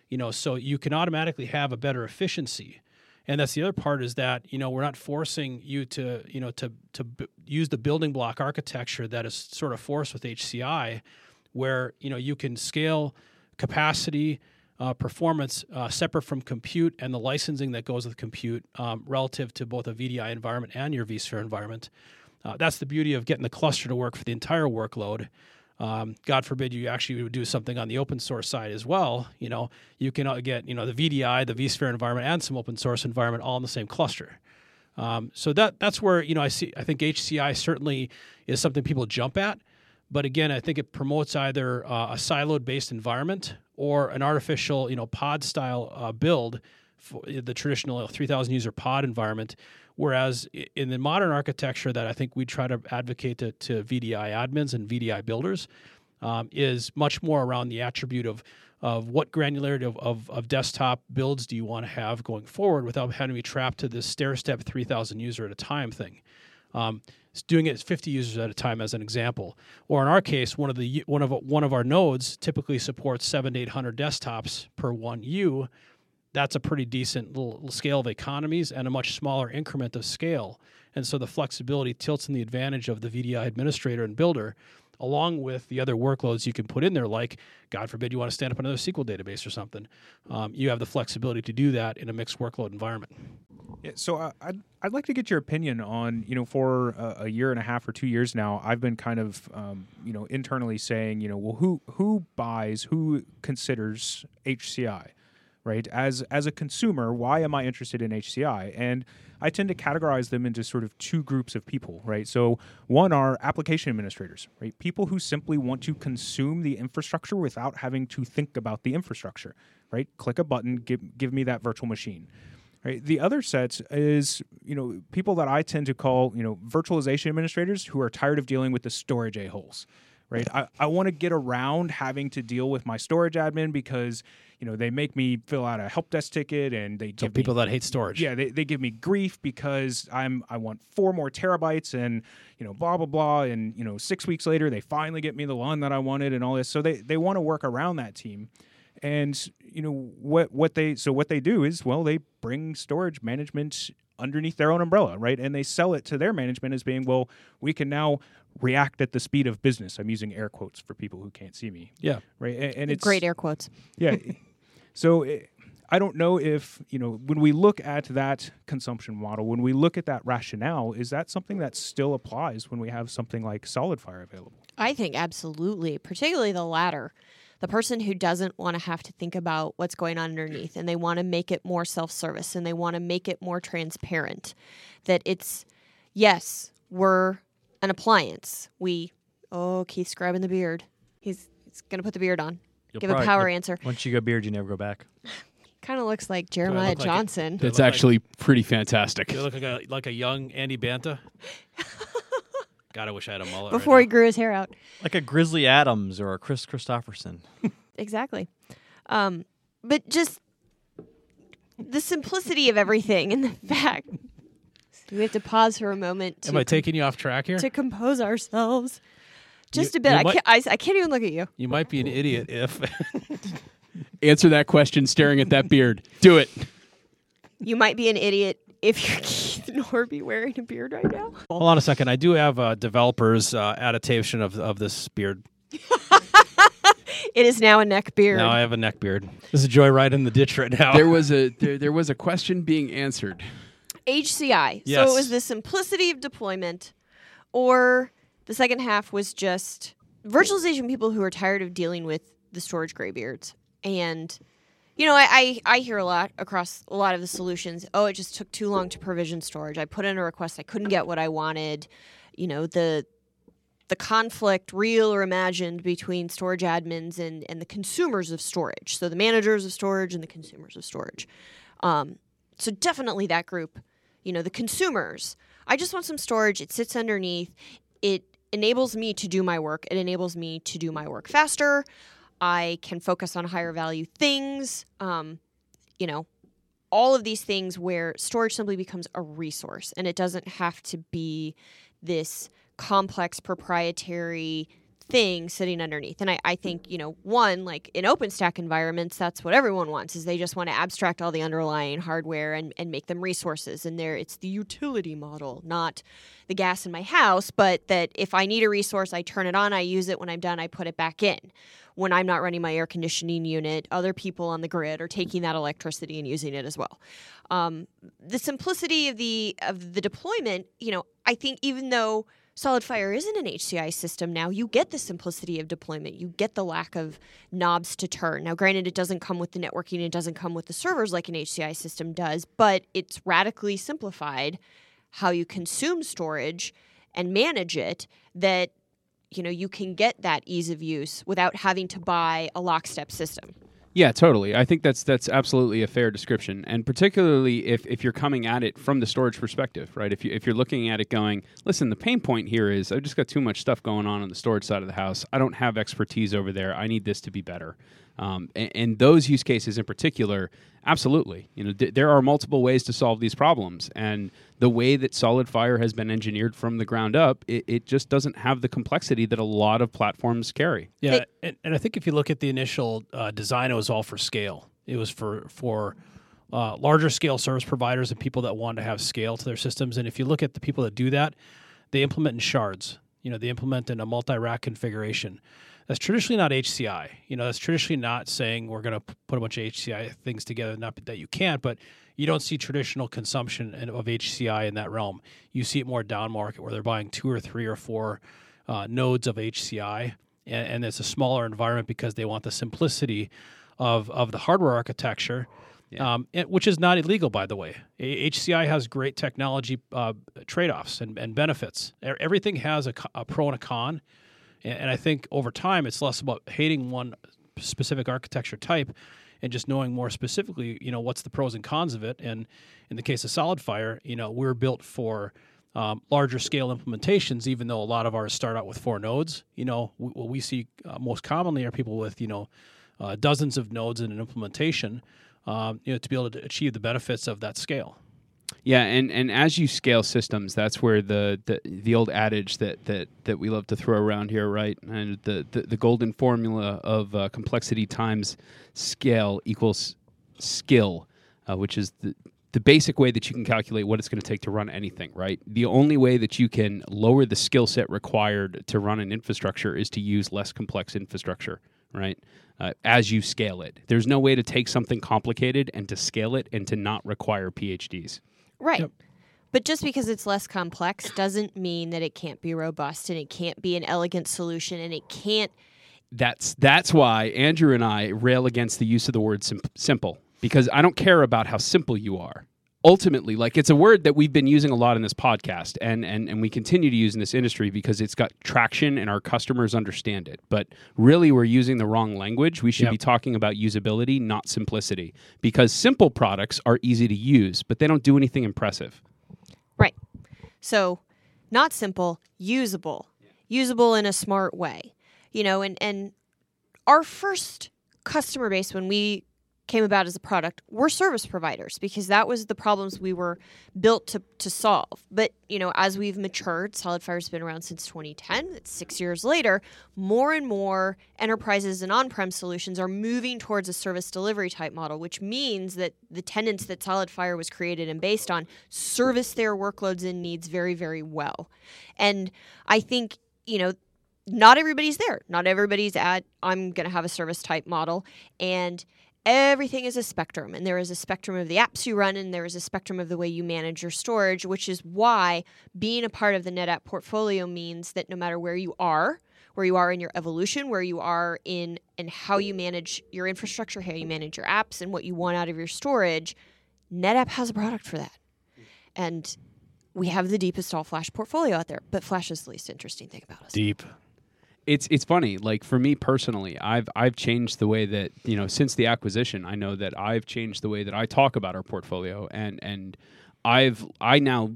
You know, so you can automatically have a better efficiency and that's the other part is that you know we're not forcing you to you know to to b- use the building block architecture that is sort of forced with HCI, where you know you can scale capacity. Uh, performance uh, separate from compute and the licensing that goes with compute um, relative to both a VDI environment and your vSphere environment. Uh, that's the beauty of getting the cluster to work for the entire workload. Um, God forbid you actually would do something on the open source side as well. You know, you can uh, get you know the VDI, the vSphere environment, and some open source environment all in the same cluster. Um, so that that's where you know I see. I think HCI certainly is something people jump at, but again, I think it promotes either uh, a siloed based environment or an artificial you know pod style uh, build for the traditional 3,000 user pod environment Whereas in the modern architecture that I think we try to advocate to, to VDI admins and VDI builders um, is much more around the attribute of of what granularity of, of, of, desktop builds do you want to have going forward without having to be trapped to this stair step 3,000 user at a time thing. Um, doing it 50 users at a time as an example, or in our case, one of the one of one of our nodes typically supports seven to 800 desktops per one U that's a pretty decent little scale of economies and a much smaller increment of scale. And so the flexibility tilts in the advantage of the VDI administrator and builder, along with the other workloads you can put in there, like, God forbid, you want to stand up another SQL database or something. Um, you have the flexibility to do that in a mixed workload environment. Yeah, so I'd I'd like to get your opinion on you know for a, a year and a half or two years now I've been kind of um, you know internally saying you know well who who buys who considers HCI right as as a consumer why am I interested in HCI and I tend to categorize them into sort of two groups of people right so one are application administrators right people who simply want to consume the infrastructure without having to think about the infrastructure right click a button give give me that virtual machine Right. The other set is, you know, people that I tend to call, you know, virtualization administrators who are tired of dealing with the storage a-holes. Right. I, I want to get around having to deal with my storage admin because, you know, they make me fill out a help desk ticket and they So give people me, that hate storage. yeah, they, they give me grief because I'm I want four more terabytes and you know blah blah blah and you know six weeks later they finally get me the one that I wanted and all this. So they they want to work around that team, and you know what what they so what they do is well they bring storage management underneath their own umbrella, right? And they sell it to their management as being well we can now react at the speed of business. I'm using air quotes for people who can't see me, Yeah. right? And, and it's Great air quotes. yeah. so eh, I don't know if, you know, when we look at that consumption model, when we look at that rationale, is that something that still applies when we have something like SolidFire available? I think absolutely, particularly the latter. The person who doesn't want to have to think about what's going on underneath and they want to make it more self service and they want to make it more transparent. That it's, yes, we're an appliance. We, oh, Keith's grabbing the beard. He's, he's going to put the beard on. You'll Give a power yep. answer. Once you go beard, you never go back. Kind of looks like Jeremiah look like it? Johnson. Do I That's like- actually pretty fantastic. you look like a like a young Andy Banta? God, I wish I had a mullet. right before he now. grew his hair out. Like a Grizzly Adams or a Kris Kristofferson. exactly. Um, but just the simplicity of everything and the fact we have to pause for a moment to, Am I taking you off track here? to compose ourselves. Just You- a bit. I might- can't, I, I can't even look at you. You might be an idiot if Answer that question staring at that beard. Do it. You might be an idiot if you're Keith Norbie wearing a beard right now. Hold on a second. I do have a developer's uh, adaptation of of this beard. It is now a neck beard. Now I have a neck beard. This is Joyride in the ditch right now. There was a there, there was a question being answered. HCI. Yes. So it was the simplicity of deployment, or the second half was just virtualization people who are tired of dealing with the storage graybeards. And, you know, I, I, I hear a lot across a lot of the solutions. Oh, it just took too long to provision storage. I put in a request, I couldn't get what I wanted. You know, the the conflict, real or imagined, between storage admins and, and the consumers of storage. So the managers of storage and the consumers of storage. Um, so definitely that group, you know, the consumers. I just want some storage. It sits underneath. It enables me to do my work. It enables me to do my work faster. I can focus on higher value things. Um, you know, all of these things where storage simply becomes a resource and it doesn't have to be this complex proprietary thing sitting underneath. And I, I think, you know, one, like in OpenStack environments, that's what everyone wants is they just want to abstract all the underlying hardware and, and make them resources. And there it's the utility model, not the gas in my house, but that if I need a resource, I turn it on, I use it. When I'm done, I put it back in. When I'm not running my air conditioning unit, other people on the grid are taking that electricity and using it as well. Um, the simplicity of the of the deployment, you know, I think even though SolidFire isn't an HCI system now, you get the simplicity of deployment. You get the lack of knobs to turn. Now, granted, it doesn't come with the networking, it doesn't come with the servers like an HCI system does, but it's radically simplified how you consume storage and manage it that you know you can get that ease of use without having to buy a lockstep system. Yeah, totally. I think that's that's absolutely a fair description, and particularly if, if you're coming at it from the storage perspective, right? If you if you're looking at it going, listen, the pain point here is I've just got too much stuff going on on the storage side of the house. I don't have expertise over there. I need this to be better. Um, and, and those use cases in particular, absolutely. You know, th- there are multiple ways to solve these problems, and the way that SolidFire has been engineered from the ground up, it, it just doesn't have the complexity that a lot of platforms carry. Yeah, Hey- and, and I think if you look at the initial uh, design, it was all for scale. It was for for uh, larger scale service providers and people that want to have scale to their systems. And if you look at the people that do that, they implement in shards. You know, they implement in a multi-rack configuration. that's traditionally not HCI. You know, that's traditionally not saying we're going to put a bunch of HCI things together. Not that you can't, but you don't see traditional consumption of HCI in that realm. You see it more down market where they're buying two or three or four uh, nodes of HCI, and, and it's a smaller environment because they want the simplicity of of the hardware architecture. Um, it- which is not illegal, by the way. HCI has great technology uh, trade offs and, and benefits. Everything has a, a pro and a con. And, and I think over time, it's less about hating one specific architecture type and just knowing more specifically, you know, what's the pros and cons of it. And in the case of SolidFire, you know, we're built for um, larger scale implementations, even though a lot of ours start out with four nodes. You know, what we see uh, most commonly are people with, you know, uh, dozens of nodes in an implementation, um, you know, to be able to achieve the benefits of that scale. Yeah, and, and as you scale systems, that's where the, the, the old adage that, that, that we love to throw around here, right? And the, the, the golden formula of uh, complexity times scale equals skill, uh, which is the, the basic way that you can calculate what it's going to take to run anything, right? The only way that you can lower the skill set required to run an infrastructure is to use less complex infrastructure, right? Uh, as you scale it, there's no way to take something complicated and to scale it and to not require PhDs. Right. But just because it's less complex doesn't mean that it can't be robust and it can't be an elegant solution and it can't That's that's why Andrew and I rail against the use of the word sim- simple because I don't care about how simple you are. Ultimately, like it's a word that we've been using a lot in this podcast and, and and we continue to use in this industry because it's got traction and our customers understand it. But really we're using the wrong language. We should Yep. be talking about usability, not simplicity. Because simple products are easy to use, but they don't do anything impressive. Right. So, not simple, usable. Usable in a smart way. You know, and and our first customer base when we came about as a product were service providers because that was the problems we were built to, to solve. But, you know, as we've matured, SolidFire's been around since 2010. It's 6 years later, more and more enterprises and on-prem solutions are moving towards a service delivery type model, which means that the tenants that SolidFire was created and based on service their workloads and needs very, very well. And I think, you know, not everybody's there. Not everybody's at I'm going to have a service type model and everything is a spectrum and there is a spectrum of the apps you run and there is a spectrum of the way you manage your storage, which is why being a part of the NetApp portfolio means that no matter where you are, where you are in your evolution, where you are in and how you manage your infrastructure, how you manage your apps and what you want out of your storage, NetApp has a product for that. And we have the deepest all flash portfolio out there, but flash is the least interesting thing about us. Deep. It's it's funny like for me personally i've i've changed the way that you know since the acquisition i know that i've changed the way that i talk about our portfolio and and i've i now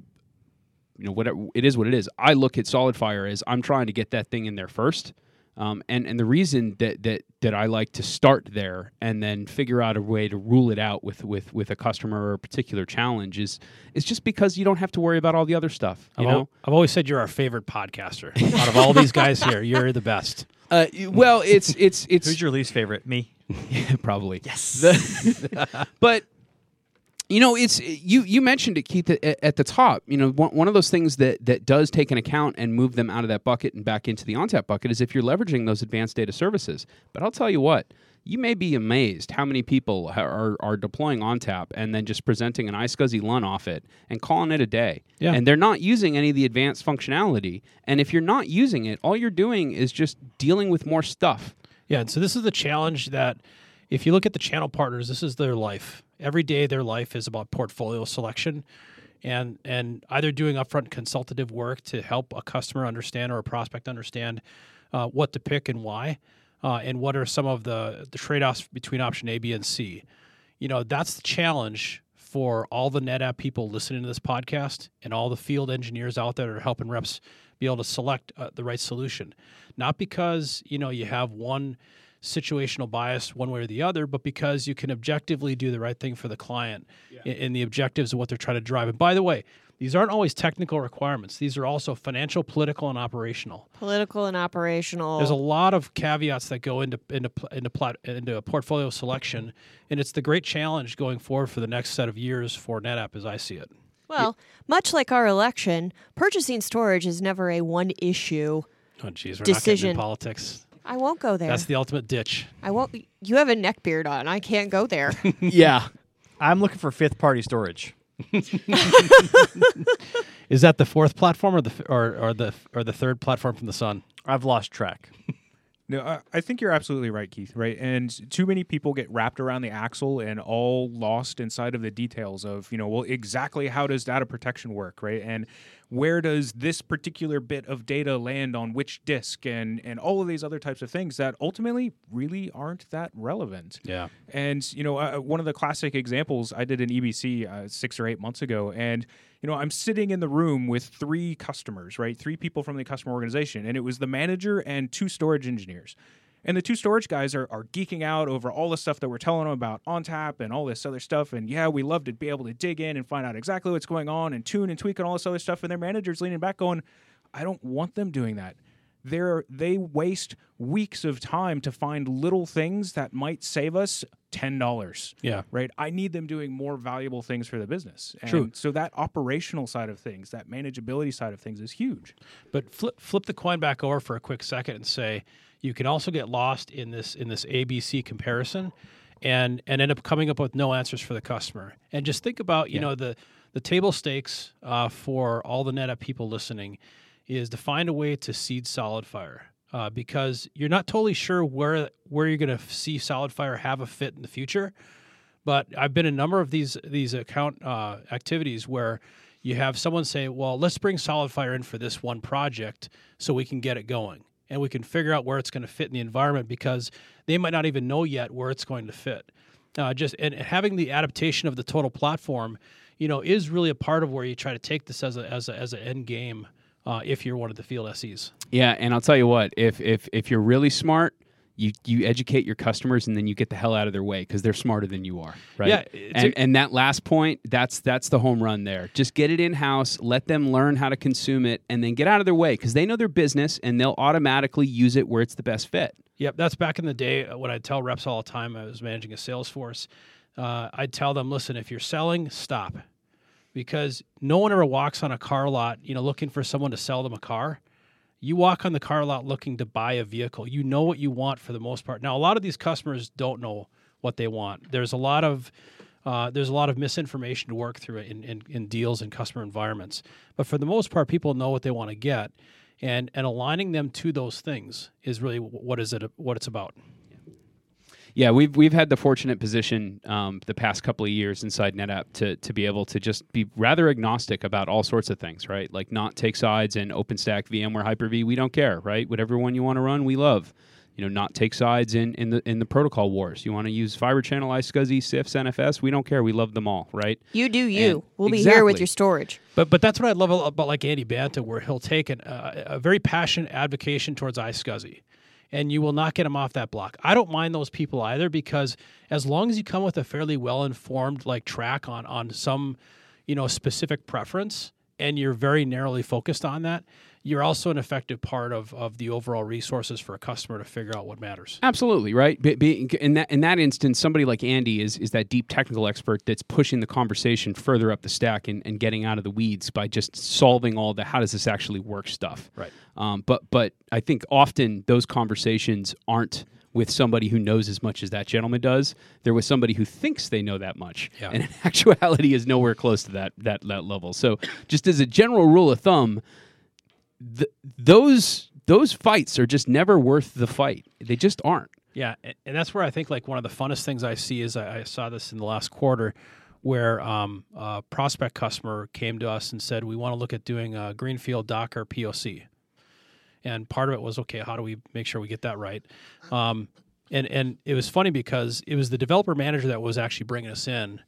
you know whatever it is what it is. I look at SolidFire as i'm trying to get that thing in there first um, and and the reason that that that I like to start there and then figure out a way to rule it out with with with a customer or a particular challenge is is just because you don't have to worry about all the other stuff. You I've, al- know, I've always said you're our favorite podcaster. Out of all these guys here, you're the best. uh, well, it's it's it's Who's your least favorite? Me. probably. Yes. but you know, it's you. You mentioned it, Keith, at, at the top. You know, one, one of those things that that does take an account and move them out of that bucket and back into the ONTAP bucket is if you're leveraging those advanced data services. But I'll tell you what. You may be amazed how many people are, are deploying ONTAP and then just presenting an iSCSI LUN off it and calling it a day. Yeah. And they're not using any of the advanced functionality. And if you're not using it, all you're doing is just dealing with more stuff. Yeah, and so this is the challenge that if you look at the channel partners, this is their life. Every day their life is about portfolio selection and and either doing upfront consultative work to help a customer understand or a prospect understand uh, what to pick and why, uh, and what are some of the, the trade-offs between option A, B, and C. You know, that's the challenge for all the NetApp people listening to this podcast and all the field engineers out there that are helping reps be able to select uh, the right solution. Not because, you know, you have one situational bias one way or the other, but because you can objectively do the right thing for the client in, in the objectives of what they're trying to drive. And by the way, these aren't always technical requirements. These are also financial, political, and operational. Political and operational. There's a lot of caveats that go into into into, plat, into a portfolio selection, and it's the great challenge going forward for the next set of years for NetApp, as I see it. well, much like our election, purchasing storage is never a one issue. Oh, geez, we're not Decision. getting into politics. I won't go there. That's the ultimate ditch. I won't. You have a neck beard on. I can't go there. yeah. I'm looking for fifth party storage. Is that the fourth platform or the f- or, or the or the third platform from the sun? I've lost track. No, I, I think you're absolutely right, Keith. Right, and too many people get wrapped around the axle and all lost inside of the details of you know, well, exactly how does data protection work, right, and where does this particular bit of data land on which disk, and and all of these other types of things that ultimately really aren't that relevant. Yeah. And you know, uh, one of the classic examples I did an EBC uh, six or eight months ago, and you know, I'm sitting in the room with three customers, right? Three people from the customer organization, and it was the manager and two storage engineers. And the two storage guys are, are geeking out over all the stuff that we're telling them about ONTAP and all this other stuff. And yeah, we love to be able to dig in and find out exactly what's going on and tune and tweak and all this other stuff. And their manager's leaning back going, I don't want them doing that they're they waste weeks of time to find little things that might save us ten dollars. Yeah. Right. I need them doing more valuable things for the business. And True. So that operational side of things, that manageability side of things is huge. But flip flip the coin back over for a quick second and say you can also get lost in this in this ABC comparison and and end up coming up with no answers for the customer. And just think about, you know, the the table stakes uh, for all the NetApp people listening is to find a way to seed SolidFire. Uh, because you're not totally sure where where you're going to see SolidFire have a fit in the future, but I've been in a number of these these account uh, activities where you have someone say, "Well, let's bring SolidFire in for this one project so we can get it going, and we can figure out where it's going to fit in the environment because they might not even know yet where it's going to fit." Uh, just and having the adaptation of the total platform, you know, is really a part of where you try to take this as a as a as an end game. Uh, if you're one of the field SEs, Yeah, and I'll tell you what, if if if you're really smart, you you educate your customers and then you get the hell out of their way because they're smarter than you are, right? Yeah, and a- and that last point, that's that's the home run there. Just get it in house, let them learn how to consume it, and then get out of their way because they know their business and they'll automatically use it where it's the best fit. Yep, that's back in the day uh, when I tell reps all the time. I was managing a sales force. Uh, I'd tell them, listen, if you're selling, stop, because no one ever walks on a car lot, you know, looking for someone to sell them a car. You walk on the car lot looking to buy a vehicle. You know what you want for the most part. Now, a lot of these customers don't know what they want. There's a lot of uh, there's a lot of misinformation to work through in, in, in deals and customer environments. But for the most part, people know what they want to get, and and aligning them to those things is really what is it what it's about. Yeah, we've we've had the fortunate position um, the past couple of years inside NetApp to to be able to just be rather agnostic about all sorts of things, right? Like not take sides in OpenStack, VMware, Hyper-V. We don't care, right? Whatever one you want to run, we love. You know, not take sides in, in the in the protocol wars. You want to use Fiber Channel, iSCSI, CIFS, NFS. We don't care. We love them all, right? You do you. And- we'll be here with your storage. But but that's what I love about like Andy Banta, where he'll take an, uh, a very passionate advocation towards iSCSI, and you will not get them off that block. I don't mind those people either because as long as you come with a fairly well informed like track on on some you know specific preference and you're very narrowly focused on that, you're also an effective part of of the overall resources for a customer to figure out what matters. Absolutely right. In that in that instance, somebody like Andy is is that deep technical expert that's pushing the conversation further up the stack and, and getting out of the weeds by just solving all the how does this actually work stuff. Right. Um, but but I think often those conversations aren't with somebody who knows as much as that gentleman does. They're with somebody who thinks they know that much, Yeah. and in actuality is nowhere close to that that that level. So just as a general rule of thumb, th- those those fights are just never worth the fight. They just aren't. Yeah, and that's where I think like one of the funnest things I see is I, I saw this in the last quarter, where um, a prospect customer came to us and said we want to look at doing a greenfield Docker POC, and part of it was okay, how do we make sure we get that right? Um, and and it was funny because it was the developer manager that was actually bringing us in.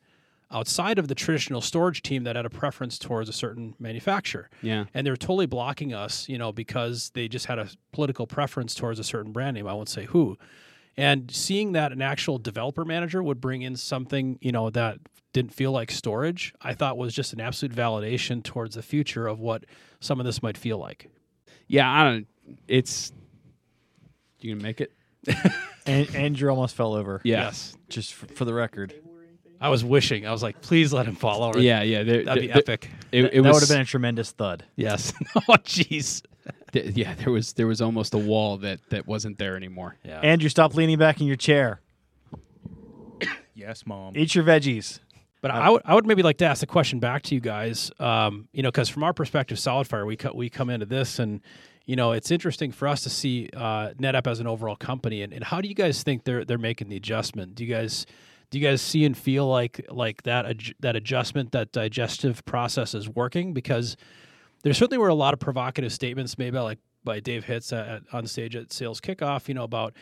Outside of the traditional storage team that had a preference towards a certain manufacturer, Yeah. and they were totally blocking us, you know, because they just had a political preference towards a certain brand name. I won't say who. And seeing that an actual developer manager would bring in something, you know, that didn't feel like storage, I thought was just an absolute validation towards the future of what some of this might feel like. Yeah, I don't. It's you gonna make it? And Andrew almost fell over. Yeah. Yes. Just for, for the record. I was wishing. I was like, please let him fall over. Yeah, yeah. there- That'd be there- epic. It, that it that was would have been a tremendous thud. Yes. oh, jeez. th- yeah, there was there was almost a wall that that wasn't there anymore. Yeah. Andrew, stop leaning back in your chair. Yes, mom. Eat your veggies. But I would I would maybe like to ask the question back to you guys. Um, you know, because from our perspective, SolidFire, we co- we come into this and you know it's interesting for us to see uh, NetApp as an overall company. And, and how do you guys think they're they're making the adjustment? Do you guys do you guys see and feel like like that that adjustment that digestive process is working? Because there certainly were a lot of provocative statements made by like by Dave Hitz at, at, on stage at sales kickoff. You know about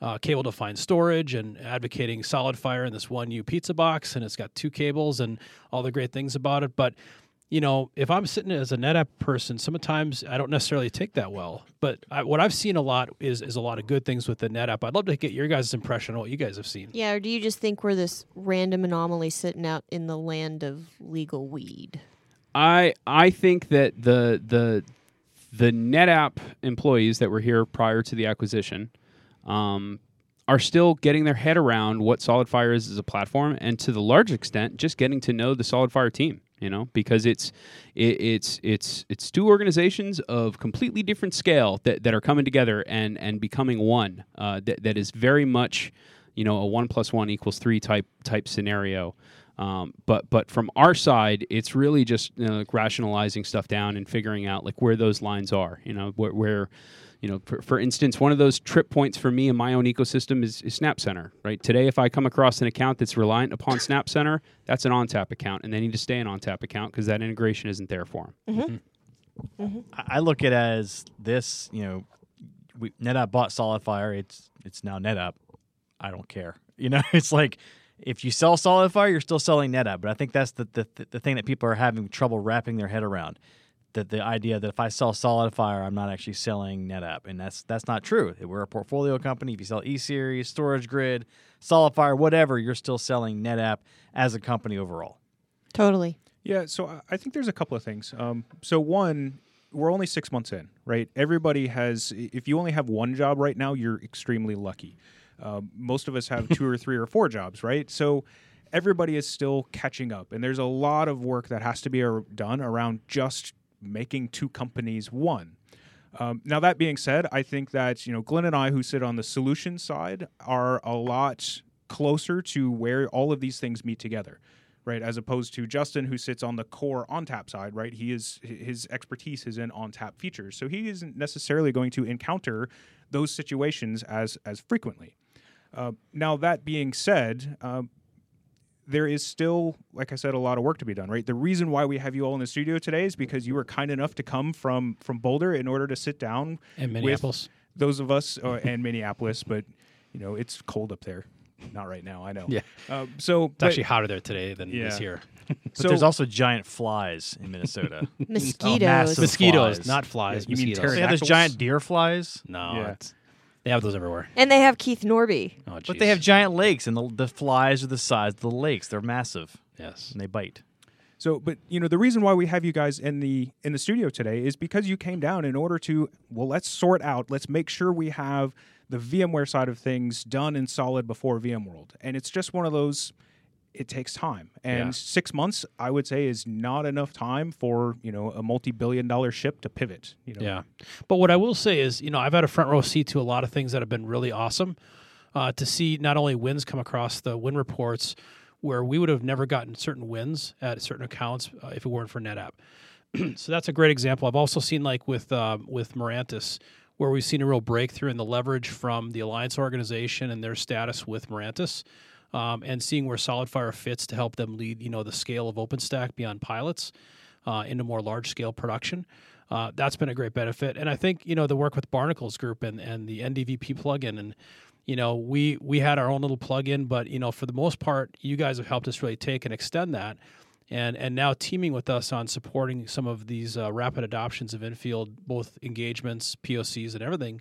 uh, cable defined storage and advocating SolidFire in this one U pizza box, and it's got two cables and all the great things about it. But you know, if I'm sitting as a NetApp person, sometimes I don't necessarily take that well. But I, what I've seen a lot is is a lot of good things with the NetApp. I'd love to get your guys' impression on what you guys have seen. Yeah, or do you just think we're this random anomaly sitting out in the land of legal weed? I I think that the the the NetApp employees that were here prior to the acquisition um, are still getting their head around what SolidFire is as a platform, and to the large extent, just getting to know the SolidFire team. You know, because it's it, it's it's it's two organizations of completely different scale that, that are coming together and and becoming one. Uh, that that is very much, you know, a one plus one equals three type type scenario. Um, but but from our side, it's really just you know, like rationalizing stuff down and figuring out like where those lines are. You know, where, where you know, for, for instance, one of those trip points for me in my own ecosystem is, is SnapCenter. Right today, if I come across an account that's reliant upon SnapCenter, that's an ONTAP account, and they need to stay an ONTAP account because that integration isn't there for them. Mm-hmm. Mm-hmm. Mm-hmm. I I look at it as this, you know, we, NetApp bought SolidFire. It's it's now NetApp. I don't care. You know, it's like if you sell SolidFire, you're still selling NetApp. But I think that's the, the the thing that people are having trouble wrapping their head around. That the idea that if I sell SolidFire, I'm not actually selling NetApp, and that's that's not true. We're a portfolio company. If you sell E Series, StorageGRID, SolidFire, whatever, you're still selling NetApp as a company overall. Totally. Yeah, so I- I think there's a couple of things. Um, so one, we're only six months in, right? Everybody has. If you only have one job right now, you're extremely lucky. Um, most of us have two or three or four jobs, right? So everybody is still catching up, and there's a lot of work that has to be ar- done around just making two companies one. Um, now that being said, I think that you know Glenn and I, who sit on the solution side, are a lot closer to where all of these things meet together, right? As opposed to Justin, who sits on the core ONTAP side, right? He is his expertise is in ONTAP features, so he isn't necessarily going to encounter those situations as as frequently. Uh, now that being said, um, there is still, like I said, a lot of work to be done. Right. The reason why we have you all in the studio today is because you were kind enough to come from from Boulder in order to sit down And with Minneapolis. those of us uh, and Minneapolis. But you know, it's cold up there. Not right now. I know. Yeah. Uh, so It's actually hotter there today than it Yeah. is here. But so there's also giant flies in Minnesota. Mosquitoes. massive Mosquitoes, flies. not flies. you mean mosquitoes. they have those Pterodactyls? giant deer flies. no, Yeah. It's, they have those everywhere. and they have Keith Norbie. Oh, But they have giant lakes, and the, the flies are the size of the lakes. They're massive, yes. and they bite. So, but you know, the reason why we have you guys in the in the studio today is because you came down in order to well, let's sort out, let's make sure we have the VMware side of things done and solid before VMworld, and it's just one of those. It takes time, and Yeah. six months, I would say, is not enough time for you know a multi-billion-dollar ship to pivot. You know, Yeah. But what I will say is, you know, I've had a front row seat to a lot of things that have been really awesome. Uh, to see not only wins come across the win reports where we would have never gotten certain wins at certain accounts uh, if it weren't for NetApp. so that's a great example. I've also seen like with um, with Mirantis where we've seen a real breakthrough in the leverage from the Alliance organization and their status with Mirantis. Um, and seeing where SolidFire fits to help them lead, you know, the scale of OpenStack beyond pilots uh, into more large scale production. Uh, that's been a great benefit, and I think you know the work with Barnacles Group and, and the NDVP plugin, and you know we we had our own little plugin, but you know for the most part, you guys have helped us really take and extend that, and and now teaming with us on supporting some of these uh, rapid adoptions of infield, both engagements, POCs, and everything.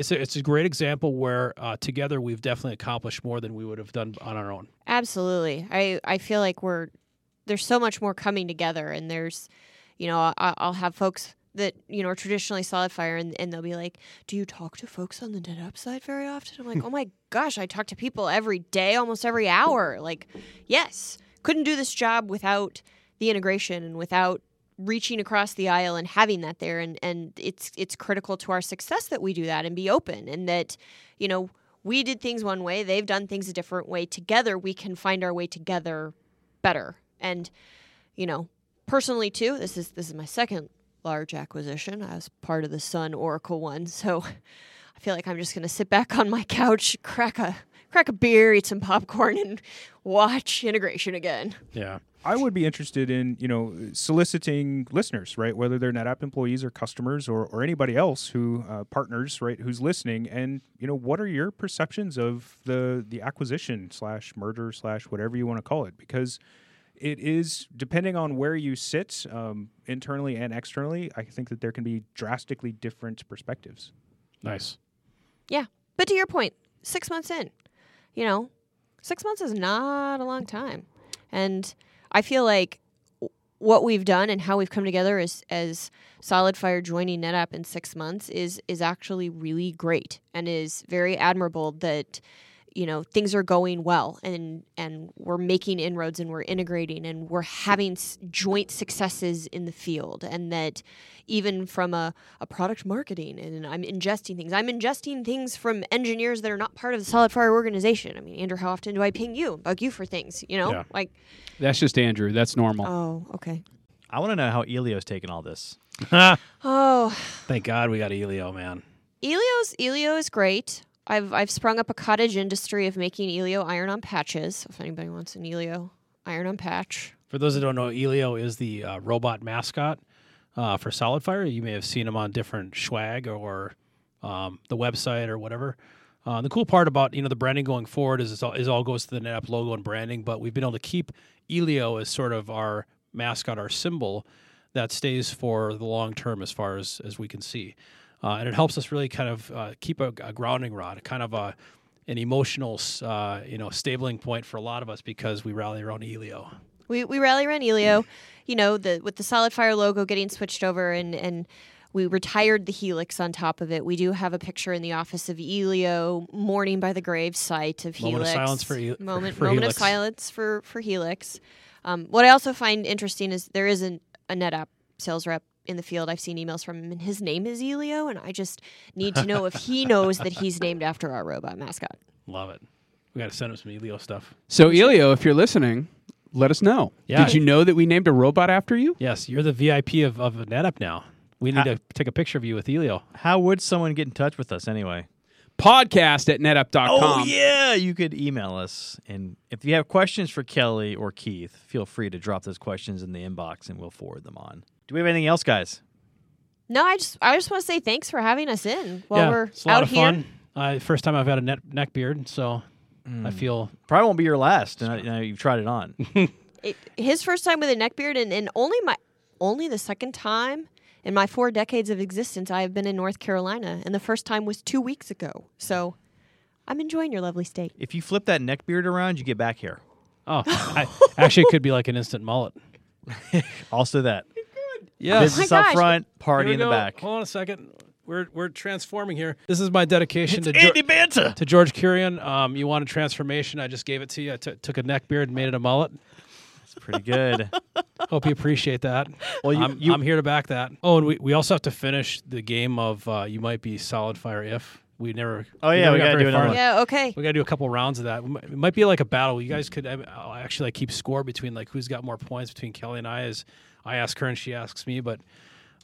It's a, it's a great example where uh, together we've definitely accomplished more than we would have done on our own. Absolutely. I, I feel like we're there's so much more coming together, and there's, you know, I, I'll have folks that you know are traditionally SolidFire, and, and they'll be like, "Do you talk to folks on the NetApp side very often?" I'm like, "Oh my gosh, I talk to people every day, almost every hour." Like, yes, couldn't do this job without the integration and without reaching across the aisle and having that there and and it's it's critical to our success that we do that and be open and that you know we did things one way they've done things a different way together we can find our way together better and you know personally too this is this is my second large acquisition as part of the sun oracle one so i feel like i'm just going to sit back on my couch crack a crack a beer eat some popcorn and watch integration again Yeah. I would be interested in, you know, soliciting listeners, right? Whether they're NetApp employees or customers or, or anybody else who uh, partners, right? Who's listening, and you know, what are your perceptions of the the acquisition slash merger slash whatever you want to call it? Because it is depending on where you sit um, internally and externally. I think that there can be drastically different perspectives. Nice. Yeah. But to your point, six months in, you know, six months is not a long time. And I feel like what we've done and how we've come together as, as SolidFire joining NetApp in six months is is actually really great and is very admirable that you know things are going well and and we're making inroads and we're integrating and we're having s- joint successes in the field and that even from a, a product marketing and i'm ingesting things i'm ingesting things from engineers that are not part of the SolidFire organization i mean andrew how often do i ping you bug you for things you know Yeah. like That's just Andrew. That's normal. oh okay I want to know how Elio's taking all this. oh Thank God we got Elio, man. Elio's Elio is great. I've I've sprung up a cottage industry of making Elio iron-on patches. If anybody wants an Elio iron-on patch, For those that don't know, Elio is the uh, robot mascot uh, for SolidFire. You may have seen him on different swag or um, the website or whatever. Uh, the cool part about you know the branding going forward is all, is all goes to the NetApp logo and branding, but we've been able to keep Elio as sort of our mascot, our symbol that stays for the long term as far as as we can see, uh, and it helps us really kind of uh, keep a, a grounding rod, kind of a an emotional uh, you know stabling point for a lot of us because we rally around Elio. we we rally around Elio. You know the with the SolidFire logo getting switched over and and. We retired the helix on top of it. We do have a picture in the office of Elio mourning by the grave site of Moment of Helix. silence for for- moment for moment Helix. of silence for for Helix. Um, what I also find interesting is there isn't a NetApp sales rep in the field. I've seen emails from him, and his name is Elio, and I just need to know if he knows that he's named after our robot mascot. Love it. We got to send him some Elio stuff. So, Elio, if you're listening, let us know. Yeah. Did you know that we named a robot after you? Yes, you're the VIP of, of NetApp now. We need Ha- to take a picture of you with Elio. How would someone get in touch with us anyway? Podcast at netapp.com. Oh yeah, you could email us, and if you have questions for Kelly or Keith, feel free to drop those questions in the inbox, and we'll forward them on. Do we have anything else, guys? No, I just I just want to say thanks for having us in while yeah, we're it's a lot out of here. fun. Uh, first time I've had a neck, neck beard, so I feel Probably won't be your last. Now, now you've tried it on. It, his first time with a neck beard, and, and only my only the second time in my four decades of existence I have been in North Carolina, and the first time was two weeks ago. So I'm enjoying your lovely state. if you flip that neck beard around, you get back here. oh, I, actually, it could be like an instant mullet. Also, that Yeah, business Oh my up gosh. front, party in the go. back. Hold on a second. We're we're transforming here. This is my dedication to Andy Geor- Banta. to George Kurian. Um, you want a transformation? I just gave it to you. I t- took a neck beard and made it a mullet. It's pretty good. Hope you appreciate that. Well, you- I'm, you- I'm here to back that. Oh, and we, we also have to finish the game of uh, you might be SolidFire if we never. Oh, yeah, never we got gotta very do another in. Yeah, okay. We got to do a couple rounds of that. It might be like a battle. You guys could I'll actually like keep score between like who's got more points between Kelly and I. As I ask her and she asks me, but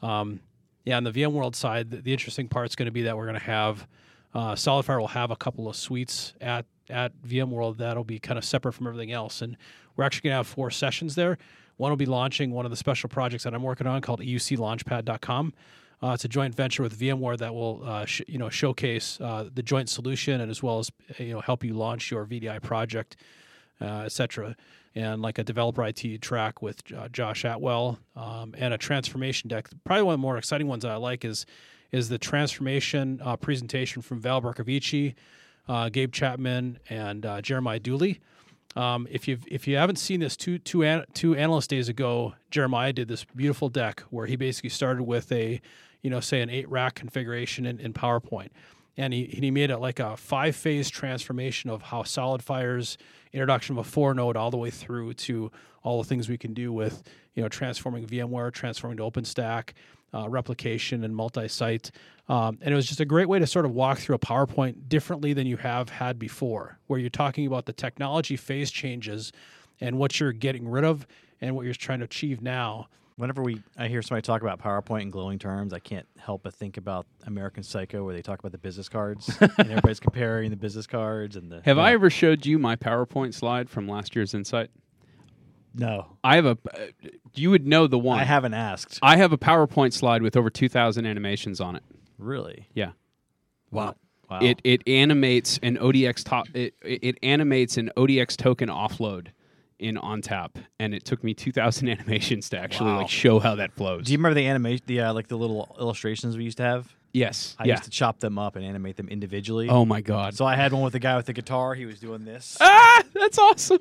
um, yeah, on the VMworld side, the, the interesting part is going to be that we're going to have uh, SolidFire will have a couple of suites at at VMworld that'll be kind of separate from everything else, and we're actually going to have four sessions there. One will be launching one of the special projects that I'm working on called EUCLaunchpad.com. Uh, it's a joint venture with VMware that will, uh, sh- you know, showcase uh, the joint solution and as well as you know help you launch your VDI project, uh, etc. And like a developer IT track with uh, Josh Atwell um, and a transformation deck. Probably one of the more exciting ones that I like is is the transformation uh, presentation from Val Bercovici, uh, Gabe Chapman, and uh, Jeremiah Dooley. Um, if you if you haven't seen this, two two an, two analyst days ago, Jeremiah did this beautiful deck where he basically started with a, you know, say an eight rack configuration in, in PowerPoint, and he he made it like a five phase transformation of how SolidFire's introduction of a four node all the way through to all the things we can do with you know transforming VMware, transforming to OpenStack, uh, replication, and multi-site. Um, and it was just a great way to sort of walk through a PowerPoint differently than you have had before, where you're talking about the technology phase changes and what you're getting rid of and what you're trying to achieve now. Whenever we I hear somebody talk about PowerPoint in glowing terms, I can't help but think about American Psycho, where they talk about the business cards and everybody's comparing the business cards and the. Have I ever showed you my PowerPoint slide from last year's Insight? No, I have a. Uh, you would know the one. I haven't asked. I have a PowerPoint slide with over 2,000 animations on it. Really? Yeah. Wow. Wow. It it animates an ODX top. It it animates an ODX token offload in ONTAP, and it took me 2,000 animations to actually Wow. like show how that flows. Do you remember the animation, the uh, like the little illustrations we used to have? yes. I yeah. used to chop them up and animate them individually. oh my god. So I had one with the guy with the guitar. He was doing this. ah, that's awesome.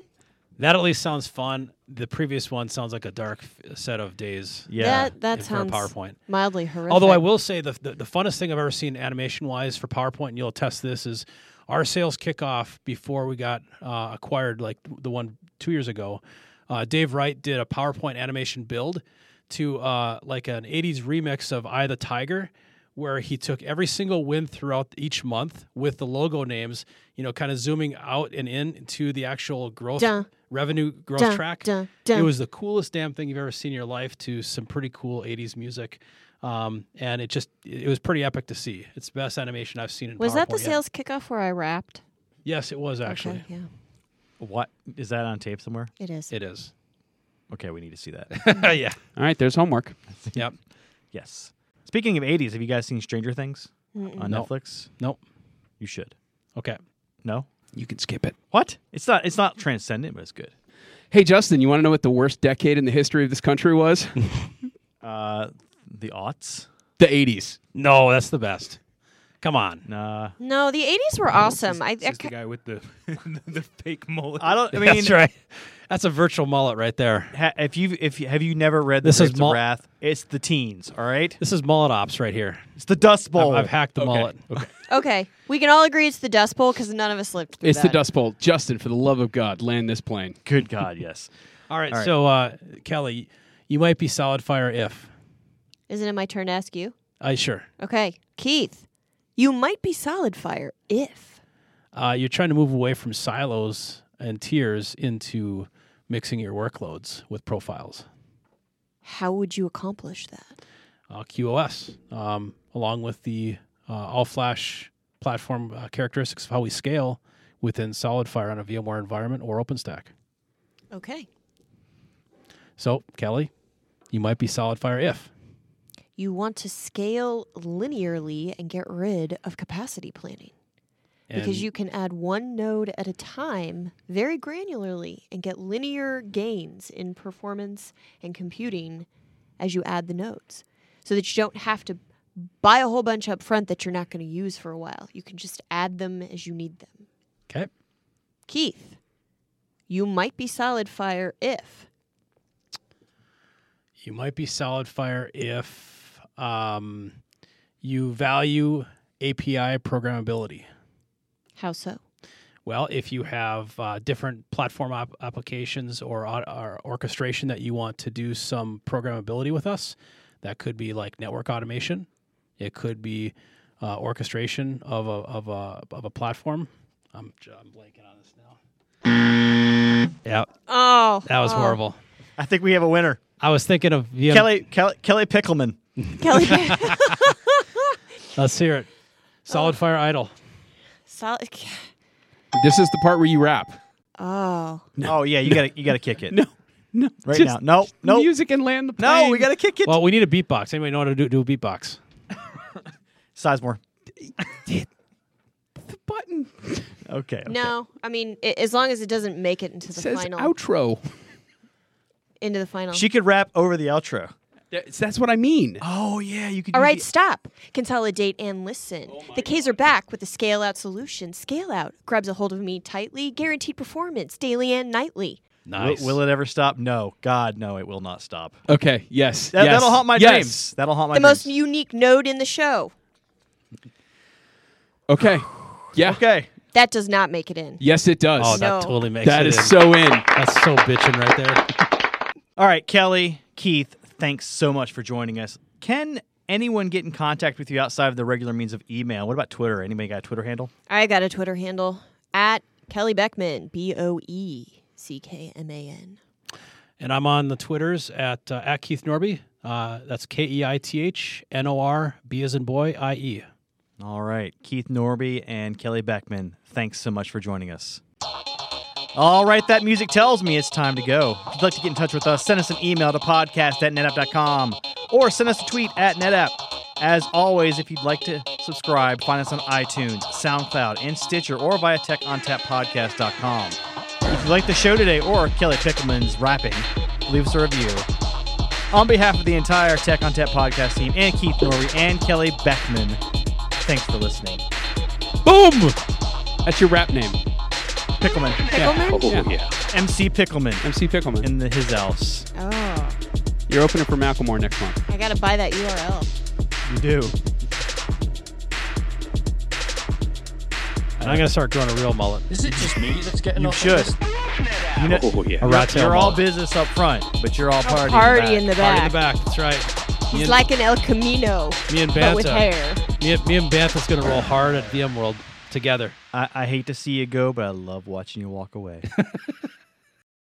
That at least sounds fun. The previous one sounds like a dark set of days. Yeah. That that for sounds PowerPoint. mildly horrific. Although I will say the, the the funnest thing I've ever seen animation wise for PowerPoint, and you'll test this, is our sales kickoff before we got uh, acquired, like the one two years ago. Uh, Dave Wright did a PowerPoint animation build to uh, like an '80s remix of "Eye of the Tiger," where he took every single win throughout each month with the logo names, you know, kind of zooming out and in to the actual growth Dun. revenue growth track. It was the coolest damn thing you've ever seen in your life to some pretty cool 80s music. Um, and it just it was pretty epic to see. It's the best animation I've seen in was that the yet. sales kickoff where I rapped? Yes, it was actually. Okay, yeah, What is that on tape somewhere? it is. It is. Okay, we need to see that. yeah. All right, there's homework. Yep. yes. Speaking of '80s, have you guys seen Stranger Things on No. Netflix? Nope. You should. Okay. No. You can skip it. What? It's not. It's not transcendent, but it's good. Hey, Justin, you want to know what the worst decade in the history of this country was? Uh, the aughts. the 80s. No, that's the best. Come on. Nah. No, the '80s were awesome. I, I This is the ca- guy with the the fake mullet. I don't. I mean, that's right. That's a virtual mullet right there. ha, if you if you, have you never read the This is Grapes mul- of Wrath? It's the teens. All right. This is mullet ops right here. It's the Dust I've, Bowl. I've hacked the Okay. mullet. okay, okay. we can all agree it's the Dust Bowl because none of us lived through It's the. Dust Bowl. Justin, for the love of God, land this plane. Good God, yes. All right. All right. So, uh, Kelly, you might be SolidFire if. Isn't it my turn to ask you? I sure. Okay, Keith, you might be SolidFire if. Uh, you're trying to move away from silos and tiers into mixing your workloads with profiles. How would you accomplish that? uh, QoS, um, along with the uh, all flash platform uh, characteristics of how we scale within SolidFire on a VMware environment or OpenStack. Okay. So, Kelly, you might be SolidFire if. You want to scale linearly and get rid of capacity planning because you can add one node at a time very granularly and get linear gains in performance and computing as you add the nodes so that you don't have to buy a whole bunch up front that you're not going to use for a while. You can just add them as you need them. Okay. Keith, you might be SolidFire if You might be SolidFire if um, you value API programmability. how so? Well, if you have uh, different platform op- applications or, au- or orchestration that you want to do some programmability with us, that could be like network automation. It could be uh, orchestration of a, of a of a platform. I'm, j- I'm blanking on this now. Yeah, Oh, that was oh. horrible. I think we have a winner. I was thinking of VM. Kelly, Kelly Kelly Pickleman. Kelly, Let's hear it. Solid oh. Fire Idol. solid. This is the part where you rap. Oh, Oh yeah, you gotta you gotta kick it. No, no. Right just now. No, no. Music and land the No, we gotta kick it. Well, we need a beatbox. Anybody know how to do, do a beatbox? Sizemore. the button. Okay. okay. no. I mean, i as long as it doesn't make it into It the says final, outro. into the final. She could rap over the outro. That's, that's what I mean. Oh yeah, you can. All right, the- stop. Consolidate and listen. Oh the K's are back with the scale out solution. Scale out grabs a hold of me tightly, guaranteed performance daily and nightly. Nice. Will, will it ever stop? No. God, no. It will not stop. Okay. Yes. That, yes, That'll haunt my yes. dreams. That'll haunt my dreams. the dreams. most unique node in the show. Okay. Yeah. Okay. That does not make it in. Yes, it does. Oh, No. that totally makes that it is in. so in. That's so bitching right there. All right, Kelly, Keith, thanks so much for joining us. Can anyone get in contact with you outside of the regular means of email? What about Twitter? Anybody got a Twitter handle? I got a Twitter handle at Kelly Boeckman, B O E C K M A N. And I'm on the Twitters at uh, at Keith Norbie. Uh, that's K E I T H N O R B as in boy I E. All right, Keith Norbie and Kelly Boeckman, thanks so much for joining us. All right, that music tells me it's time to go. If you'd like to get in touch with us, send us an email to podcast at netapp.com or send us a tweet at netapp. As always, if you'd like to subscribe, find us on iTunes, SoundCloud, and Stitcher or via techontappodcast.com. If you like the show today or Kelly Pickleman's rapping, leave us a review. On behalf of the entire Tech ONTAP podcast team and Keith Norbie and Kelly Boeckman, thanks for listening. Boom. That's your rap name. Pickleman, Pickleman? Yeah. MC Pickleman MC Pickleman. in the, his house. Oh, You're opening for Macklemore next month. I gotta buy that URL. You do. And I'm gonna start growing a real mullet. Is it just me that's getting You off should. this? You know, Oh, yeah. A rat tail you're all mullet. business up front, but you're all party. Party in in the the Party in the back. That's right. Me He's and, like an El Camino, me and but with Banta. hair. Me, and- me and Bantha's gonna roll hard at VMworld together. I, I hate to see you go, but I love watching you walk away.